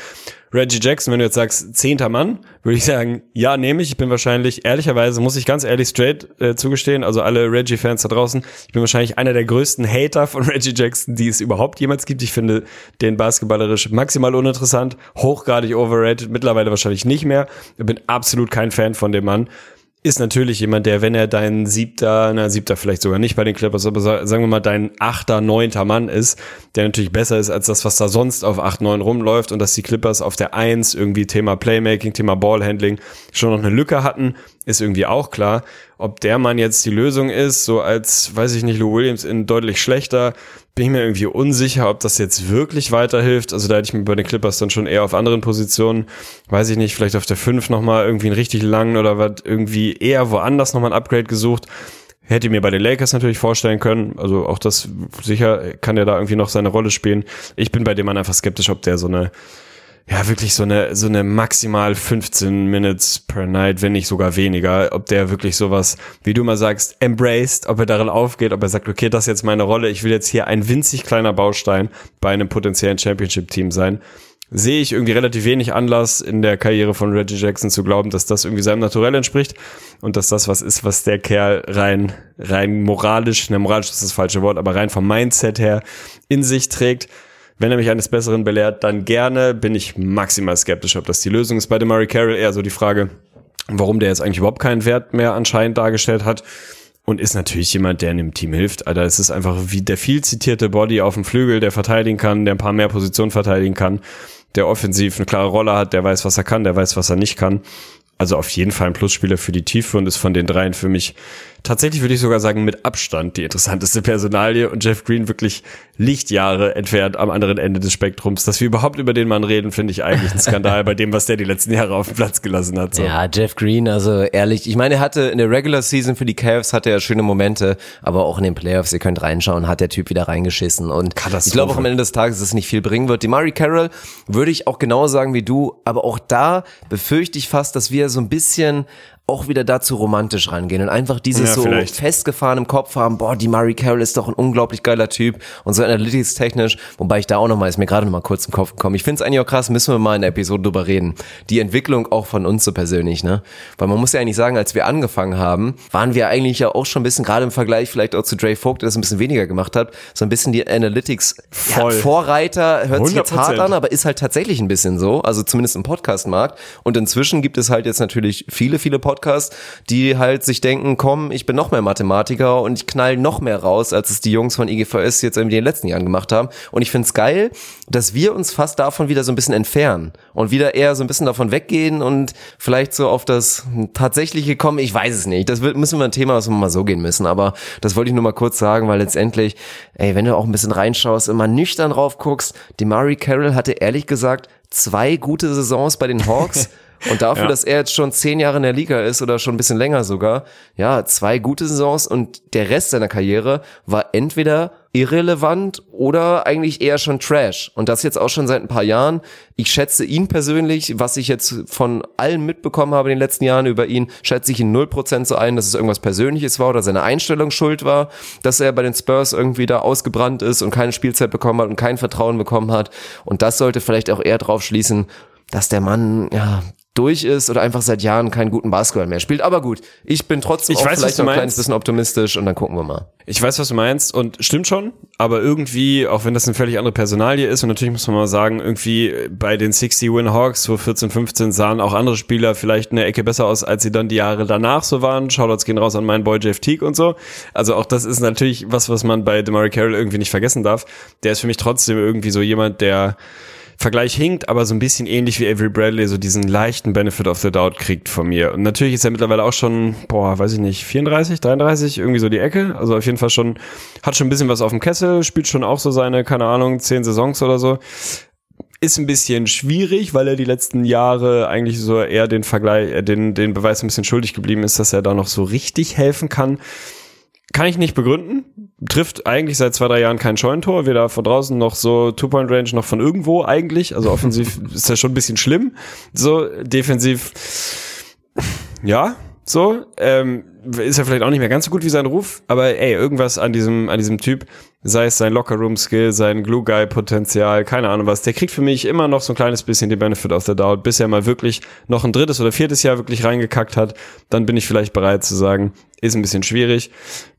Reggie Jackson, wenn du jetzt sagst, zehnter Mann, würde ich sagen, ja, nehme ich. Ich bin wahrscheinlich, ehrlicherweise, muss ich ganz ehrlich straight äh, zugestehen, also alle Reggie-Fans da draußen, ich bin wahrscheinlich einer der größten Hater von Reggie Jackson, die es überhaupt jemals gibt. Ich finde den basketballerisch maximal uninteressant, hochgradig overrated, mittlerweile wahrscheinlich nicht mehr. Ich bin absolut kein Fan von dem Mann ist natürlich jemand, der, wenn er dein siebter, na siebter vielleicht sogar nicht bei den Clippers, aber sagen wir mal dein achter, neunter Mann ist, der natürlich besser ist als das, was da sonst auf acht, neun rumläuft und dass die Clippers auf der eins irgendwie Thema Playmaking, Thema Ballhandling schon noch eine Lücke hatten, ist irgendwie auch klar. Ob der Mann jetzt die Lösung ist, so als, weiß ich nicht, Lou Williams in deutlich schlechter, bin ich mir irgendwie unsicher, ob das jetzt wirklich weiterhilft. Also da hätte ich mir bei den Clippers dann schon eher auf anderen Positionen, weiß ich nicht, vielleicht auf der 5 nochmal irgendwie einen richtig langen oder was irgendwie eher woanders nochmal ein Upgrade gesucht. Hätte mir bei den Lakers natürlich vorstellen können. Also auch das sicher kann er da irgendwie noch seine Rolle spielen. Ich bin bei dem Mann einfach skeptisch, ob der so eine ja, wirklich so eine, so eine maximal 15 Minutes per Night, wenn nicht sogar weniger, ob der wirklich sowas, wie du mal sagst, embraced, ob er darin aufgeht, ob er sagt, okay, das ist jetzt meine Rolle, ich will jetzt hier ein winzig kleiner Baustein bei einem potenziellen Championship-Team sein. sehe ich irgendwie relativ wenig Anlass in der Karriere von Reggie Jackson zu glauben, dass das irgendwie seinem Naturell entspricht und dass das was ist, was der Kerl rein, rein moralisch, ne, moralisch ist das falsche Wort, aber rein vom Mindset her in sich trägt. Wenn er mich eines Besseren belehrt, dann gerne, bin ich maximal skeptisch, ob das die Lösung ist. Bei dem Murray Carroll eher so die Frage, warum der jetzt eigentlich überhaupt keinen Wert mehr anscheinend dargestellt hat und ist natürlich jemand, der in dem Team hilft. Alter, es ist einfach wie der viel zitierte Body auf dem Flügel, der verteidigen kann, der ein paar mehr Positionen verteidigen kann, der offensiv eine klare Rolle hat, der weiß, was er kann, der weiß, was er nicht kann. Also auf jeden Fall ein Plusspieler für die Tiefe und ist von den dreien für mich tatsächlich würde ich sogar sagen mit Abstand die interessanteste Personalie und Jeff Green wirklich Lichtjahre entfernt am anderen Ende des Spektrums. Dass wir überhaupt über den Mann reden, finde ich eigentlich ein Skandal bei dem, was der die letzten Jahre auf dem Platz gelassen hat. So. Ja, Jeff Green, also ehrlich, ich meine, er hatte in der Regular Season für die Cavs hatte er schöne Momente, aber auch in den Playoffs, ihr könnt reinschauen, hat der Typ wieder reingeschissen und ich glaube auch am Ende des Tages, dass es nicht viel bringen wird. Die Murray Carroll würde ich auch genau sagen wie du, aber auch da befürchte ich fast, dass wir so ein bisschen auch wieder dazu romantisch rangehen und einfach dieses ja, so vielleicht. festgefahren im Kopf haben, boah, die Murray Carroll ist doch ein unglaublich geiler Typ und so analytics-technisch, wobei ich da auch nochmal, ist mir gerade nochmal kurz im Kopf gekommen. Ich finde es eigentlich auch krass, müssen wir mal in der Episode drüber reden. Die Entwicklung auch von uns so persönlich, ne? Weil man muss ja eigentlich sagen, als wir angefangen haben, waren wir eigentlich ja auch schon ein bisschen, gerade im Vergleich vielleicht auch zu Dre Vogt, der das ein bisschen weniger gemacht hat, so ein bisschen die Analytics ja, Vorreiter, hört 100%. sich jetzt hart an, aber ist halt tatsächlich ein bisschen so, also zumindest im Podcast-Markt. Und inzwischen gibt es halt jetzt natürlich viele, viele Podcasts Podcast, die halt sich denken, komm, ich bin noch mehr Mathematiker und ich knall noch mehr raus, als es die Jungs von IGVS jetzt irgendwie in den letzten Jahren gemacht haben. Und ich finde es geil, dass wir uns fast davon wieder so ein bisschen entfernen und wieder eher so ein bisschen davon weggehen und vielleicht so auf das tatsächliche kommen. Ich weiß es nicht. Das wird, müssen wir ein Thema, was wir mal so gehen müssen. Aber das wollte ich nur mal kurz sagen, weil letztendlich, ey, wenn du auch ein bisschen reinschaust, immer nüchtern drauf guckst, die Murray Carroll hatte ehrlich gesagt zwei gute Saisons bei den Hawks. Und dafür, ja. dass er jetzt schon zehn Jahre in der Liga ist oder schon ein bisschen länger sogar, ja, zwei gute Saisons und der Rest seiner Karriere war entweder irrelevant oder eigentlich eher schon Trash. Und das jetzt auch schon seit ein paar Jahren. Ich schätze ihn persönlich, was ich jetzt von allen mitbekommen habe in den letzten Jahren über ihn, schätze ich ihn null Prozent so ein, dass es irgendwas Persönliches war oder seine Einstellung schuld war, dass er bei den Spurs irgendwie da ausgebrannt ist und keine Spielzeit bekommen hat und kein Vertrauen bekommen hat. Und das sollte vielleicht auch eher drauf schließen, dass der Mann ja durch ist oder einfach seit Jahren keinen guten Basketball mehr spielt. Aber gut, ich bin trotzdem ich auch weiß, vielleicht noch ein kleines bisschen optimistisch und dann gucken wir mal. Ich weiß, was du meinst und stimmt schon, aber irgendwie, auch wenn das eine völlig andere Personalie ist und natürlich muss man mal sagen, irgendwie bei den 60 Win Hawks, wo 14, 15 sahen auch andere Spieler vielleicht eine Ecke besser aus, als sie dann die Jahre danach so waren. Shoutouts gehen raus an meinen Boy Jeff Teague und so. Also auch das ist natürlich was, was man bei DeMarie Carroll irgendwie nicht vergessen darf. Der ist für mich trotzdem irgendwie so jemand, der Vergleich hinkt, aber so ein bisschen ähnlich wie Avery Bradley so diesen leichten Benefit of the Doubt kriegt von mir. Und natürlich ist er mittlerweile auch schon, boah, weiß ich nicht, 34, 33, irgendwie so die Ecke. Also auf jeden Fall schon, hat schon ein bisschen was auf dem Kessel, spielt schon auch so seine, keine Ahnung, zehn Saisons oder so. Ist ein bisschen schwierig, weil er die letzten Jahre eigentlich so eher den Vergleich, äh, den, den Beweis ein bisschen schuldig geblieben ist, dass er da noch so richtig helfen kann. Kann ich nicht begründen. Trifft eigentlich seit zwei, drei Jahren kein Scheunentor. Weder von draußen noch so Two-Point-Range noch von irgendwo eigentlich. Also offensiv ist das schon ein bisschen schlimm. So, defensiv, ja, so. Ähm, ist er vielleicht auch nicht mehr ganz so gut wie sein Ruf, aber ey, irgendwas an diesem, an diesem Typ, sei es sein Locker-Room-Skill, sein Glue-Guy-Potenzial, keine Ahnung was, der kriegt für mich immer noch so ein kleines bisschen den Benefit of the Doubt, bis er mal wirklich noch ein drittes oder viertes Jahr wirklich reingekackt hat, dann bin ich vielleicht bereit zu sagen, ist ein bisschen schwierig.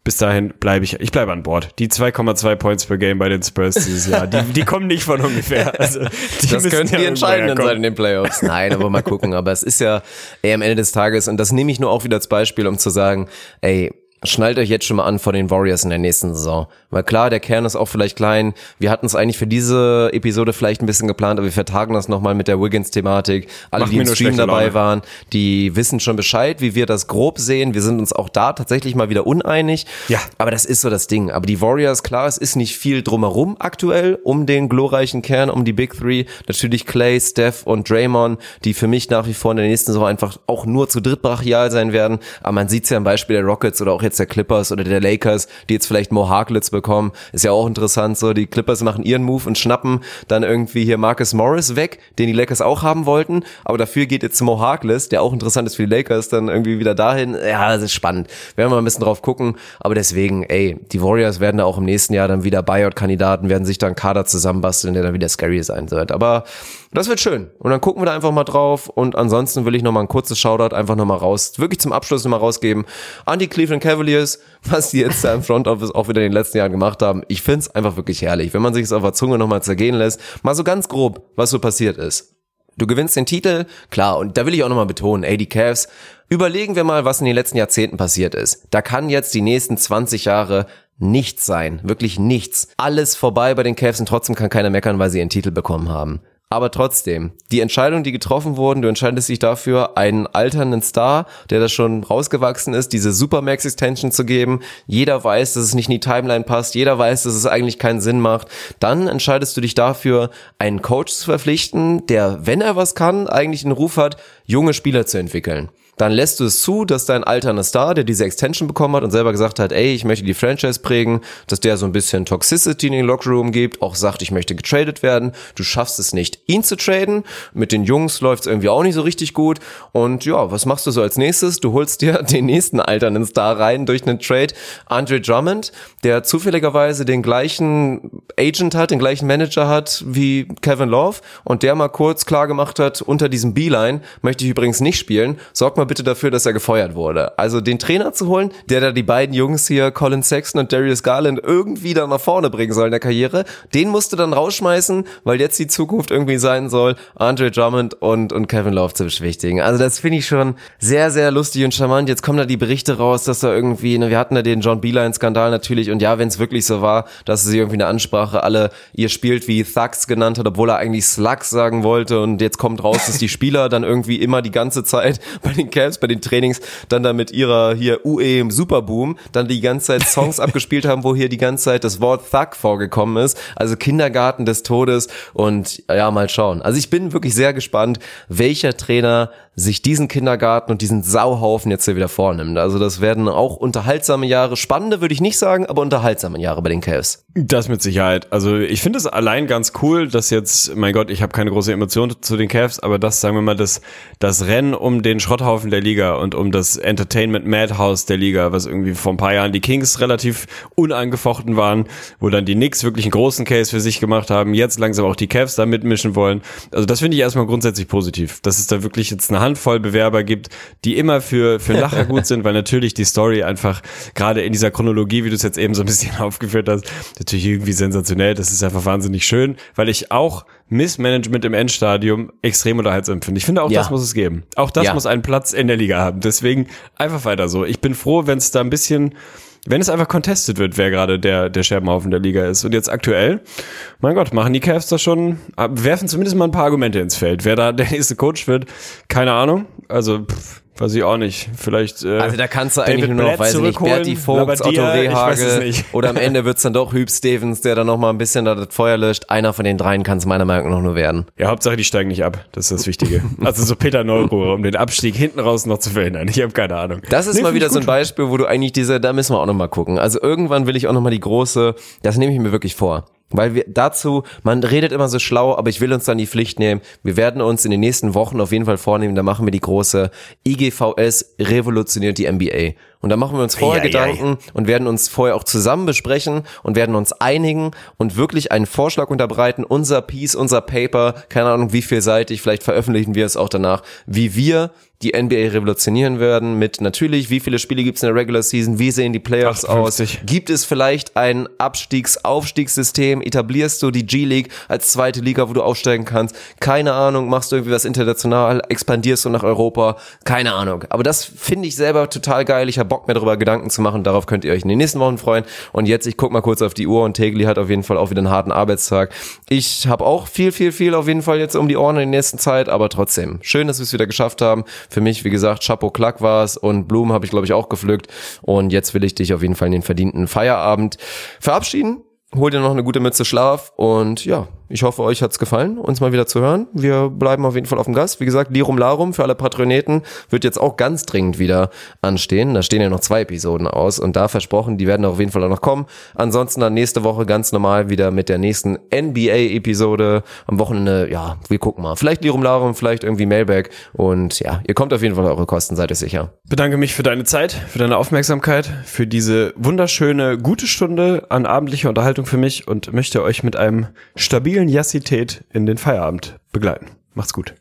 Bis dahin bleibe ich, ich bleibe an Bord. Die 2,2 Points per Game bei den Spurs dieses Jahr, die, die kommen nicht von ungefähr. Also, das könnten ja die entscheidenden sein in den Playoffs. Nein, aber mal gucken. Aber es ist ja, ey, am Ende des Tages, und das nehme ich nur auch wieder als Beispiel, um zu sagen, ey, schnallt euch jetzt schon mal an vor den Warriors in der nächsten Saison. Weil klar, der Kern ist auch vielleicht klein. Wir hatten es eigentlich für diese Episode vielleicht ein bisschen geplant, aber wir vertagen das nochmal mit der Wiggins-Thematik. Alle, Macht die im Stream dabei Laune. waren, die wissen schon Bescheid, wie wir das grob sehen. Wir sind uns auch da tatsächlich mal wieder uneinig. Ja. Aber das ist so das Ding. Aber die Warriors, klar, es ist nicht viel drumherum aktuell um den glorreichen Kern, um die Big Three. Natürlich Clay, Steph und Draymond, die für mich nach wie vor in der nächsten Saison einfach auch nur zu dritt brachial sein werden. Aber man sieht es ja am Beispiel der Rockets oder auch jetzt jetzt der Clippers oder der Lakers, die jetzt vielleicht Mo Harklitz bekommen. Ist ja auch interessant so. Die Clippers machen ihren Move und schnappen dann irgendwie hier Marcus Morris weg, den die Lakers auch haben wollten. Aber dafür geht jetzt Mo Harkless, der auch interessant ist für die Lakers, dann irgendwie wieder dahin. Ja, das ist spannend. Werden wir mal ein bisschen drauf gucken. Aber deswegen, ey, die Warriors werden da auch im nächsten Jahr dann wieder Buyout-Kandidaten, werden sich dann Kader zusammenbasteln, der dann wieder scary sein wird. Aber das wird schön. Und dann gucken wir da einfach mal drauf. Und ansonsten will ich noch mal ein kurzes Shoutout einfach noch mal raus, wirklich zum Abschluss noch mal rausgeben an die Cleveland Cavaliers, was die jetzt da im Front Office auch wieder in den letzten Jahren gemacht haben. Ich find's einfach wirklich herrlich, wenn man sich es auf der Zunge noch mal zergehen lässt. Mal so ganz grob, was so passiert ist. Du gewinnst den Titel, klar, und da will ich auch nochmal betonen, ey, die Cavs, überlegen wir mal, was in den letzten Jahrzehnten passiert ist. Da kann jetzt die nächsten 20 Jahre nichts sein, wirklich nichts. Alles vorbei bei den Cavs und trotzdem kann keiner meckern, weil sie ihren Titel bekommen haben. Aber trotzdem, die Entscheidungen, die getroffen wurden, du entscheidest dich dafür, einen alternden Star, der da schon rausgewachsen ist, diese Supermax-Extension zu geben. Jeder weiß, dass es nicht in die Timeline passt. Jeder weiß, dass es eigentlich keinen Sinn macht. Dann entscheidest du dich dafür, einen Coach zu verpflichten, der, wenn er was kann, eigentlich einen Ruf hat, junge Spieler zu entwickeln dann lässt du es zu, dass dein alterner Star, der diese Extension bekommen hat und selber gesagt hat, ey, ich möchte die Franchise prägen, dass der so ein bisschen Toxicity in den Lockerroom gibt, auch sagt, ich möchte getradet werden. Du schaffst es nicht, ihn zu traden. Mit den Jungs läuft es irgendwie auch nicht so richtig gut. Und ja, was machst du so als nächstes? Du holst dir den nächsten alternden Star rein durch einen Trade. Andre Drummond, der zufälligerweise den gleichen Agent hat, den gleichen Manager hat wie Kevin Love und der mal kurz klar gemacht hat, unter diesem B-Line möchte ich übrigens nicht spielen. Sorg mal mal bitte dafür, dass er gefeuert wurde. Also den Trainer zu holen, der da die beiden Jungs hier, Colin Sexton und Darius Garland, irgendwie da nach vorne bringen soll in der Karriere, den musst du dann rausschmeißen, weil jetzt die Zukunft irgendwie sein soll, Andre Drummond und, und Kevin Love zu beschwichtigen. Also das finde ich schon sehr, sehr lustig und charmant. Jetzt kommen da die Berichte raus, dass da irgendwie, ne, wir hatten da den John Beeline-Skandal natürlich und ja, wenn es wirklich so war, dass sie irgendwie eine Ansprache alle ihr spielt wie Thugs genannt hat, obwohl er eigentlich Slugs sagen wollte und jetzt kommt raus, dass die Spieler dann irgendwie immer die ganze Zeit bei den Camps, bei den Trainings, dann da mit ihrer hier UE im Superboom, dann die ganze Zeit Songs abgespielt haben, wo hier die ganze Zeit das Wort Thug vorgekommen ist. Also Kindergarten des Todes und ja, mal schauen. Also ich bin wirklich sehr gespannt, welcher Trainer sich diesen Kindergarten und diesen Sauhaufen jetzt hier wieder vornimmt. Also das werden auch unterhaltsame Jahre, spannende würde ich nicht sagen, aber unterhaltsame Jahre bei den Cavs. Das mit Sicherheit. Also ich finde es allein ganz cool, dass jetzt, mein Gott, ich habe keine große Emotion zu den Cavs, aber das, sagen wir mal, das, das Rennen um den Schrotthaufen der Liga und um das Entertainment Madhouse der Liga, was irgendwie vor ein paar Jahren die Kings relativ unangefochten waren, wo dann die Knicks wirklich einen großen Case für sich gemacht haben, jetzt langsam auch die Cavs da mitmischen wollen. Also das finde ich erstmal grundsätzlich positiv, dass es da wirklich jetzt eine Handvoll Bewerber gibt, die immer für, für Lacher gut sind, weil natürlich die Story einfach gerade in dieser Chronologie, wie du es jetzt eben so ein bisschen aufgeführt hast, natürlich irgendwie sensationell. Das ist einfach wahnsinnig schön, weil ich auch Missmanagement im Endstadium extrem unterhaltsam finde. Ich finde auch ja. das muss es geben. Auch das ja. muss einen Platz in der Liga haben. Deswegen einfach weiter so. Ich bin froh, wenn es da ein bisschen wenn es einfach contested wird, wer gerade der, der Scherbenhaufen der Liga ist. Und jetzt aktuell, mein Gott, machen die Cavs da schon, werfen zumindest mal ein paar Argumente ins Feld. Wer da der nächste Coach wird, keine Ahnung. Also, pff, Weiß ich auch nicht. Vielleicht. Äh, also da kannst du eigentlich nur noch, weiß ich nicht, Berti Vogts, Otto Rehage oder am Ende wird's dann doch Hüb Stevens, der dann noch mal ein bisschen da das Feuer löscht. Einer von den dreien kann es meiner Meinung nach nur werden. Ja, Hauptsache die steigen nicht ab. Das ist das Wichtige. also so Peter Neuruhr, um den Abstieg hinten raus noch zu verhindern. Ich habe keine Ahnung. Das ist nee, mal wieder so ein Beispiel, wo du eigentlich diese, da müssen wir auch noch mal gucken. Also irgendwann will ich auch noch mal die große, das nehme ich mir wirklich vor. Weil wir dazu, man redet immer so schlau, aber ich will uns dann die Pflicht nehmen. Wir werden uns in den nächsten Wochen auf jeden Fall vornehmen, da machen wir die große IGVS revolutioniert die NBA. Und da machen wir uns vorher ja, Gedanken ja, ja. und werden uns vorher auch zusammen besprechen und werden uns einigen und wirklich einen Vorschlag unterbreiten, unser Piece, unser Paper, keine Ahnung wie vielseitig, vielleicht veröffentlichen wir es auch danach, wie wir die NBA revolutionieren werden mit natürlich, wie viele Spiele gibt es in der Regular Season, wie sehen die Playoffs 58. aus, gibt es vielleicht ein Abstiegs-Aufstiegssystem, etablierst du die G-League als zweite Liga, wo du aufsteigen kannst, keine Ahnung, machst du irgendwie was international, expandierst du nach Europa, keine Ahnung. Aber das finde ich selber total geil, ich habe Bock mehr darüber Gedanken zu machen, darauf könnt ihr euch in den nächsten Wochen freuen. Und jetzt, ich guck mal kurz auf die Uhr und Tegli hat auf jeden Fall auch wieder einen harten Arbeitstag. Ich habe auch viel, viel, viel auf jeden Fall jetzt um die Ohren in der nächsten Zeit, aber trotzdem, schön, dass wir es wieder geschafft haben für mich, wie gesagt, Chapeau Klack war es und Blumen habe ich, glaube ich, auch gepflückt. Und jetzt will ich dich auf jeden Fall in den verdienten Feierabend verabschieden. Hol dir noch eine gute Mütze Schlaf und ja, ich hoffe, euch hat's gefallen, uns mal wieder zu hören. Wir bleiben auf jeden Fall auf dem Gas. Wie gesagt, Lirum Larum für alle Patroneten wird jetzt auch ganz dringend wieder anstehen. Da stehen ja noch zwei Episoden aus und da versprochen, die werden auf jeden Fall auch noch kommen. Ansonsten dann nächste Woche ganz normal wieder mit der nächsten NBA-Episode. Am Wochenende, ja, wir gucken mal. Vielleicht Lirum Larum, vielleicht irgendwie Mailback und ja, ihr kommt auf jeden Fall eure Kosten, seid ihr sicher. Bedanke mich für deine Zeit, für deine Aufmerksamkeit, für diese wunderschöne, gute Stunde an abendlicher Unterhaltung für mich und möchte euch mit einem stabilen Jassität in den Feierabend begleiten. Macht's gut.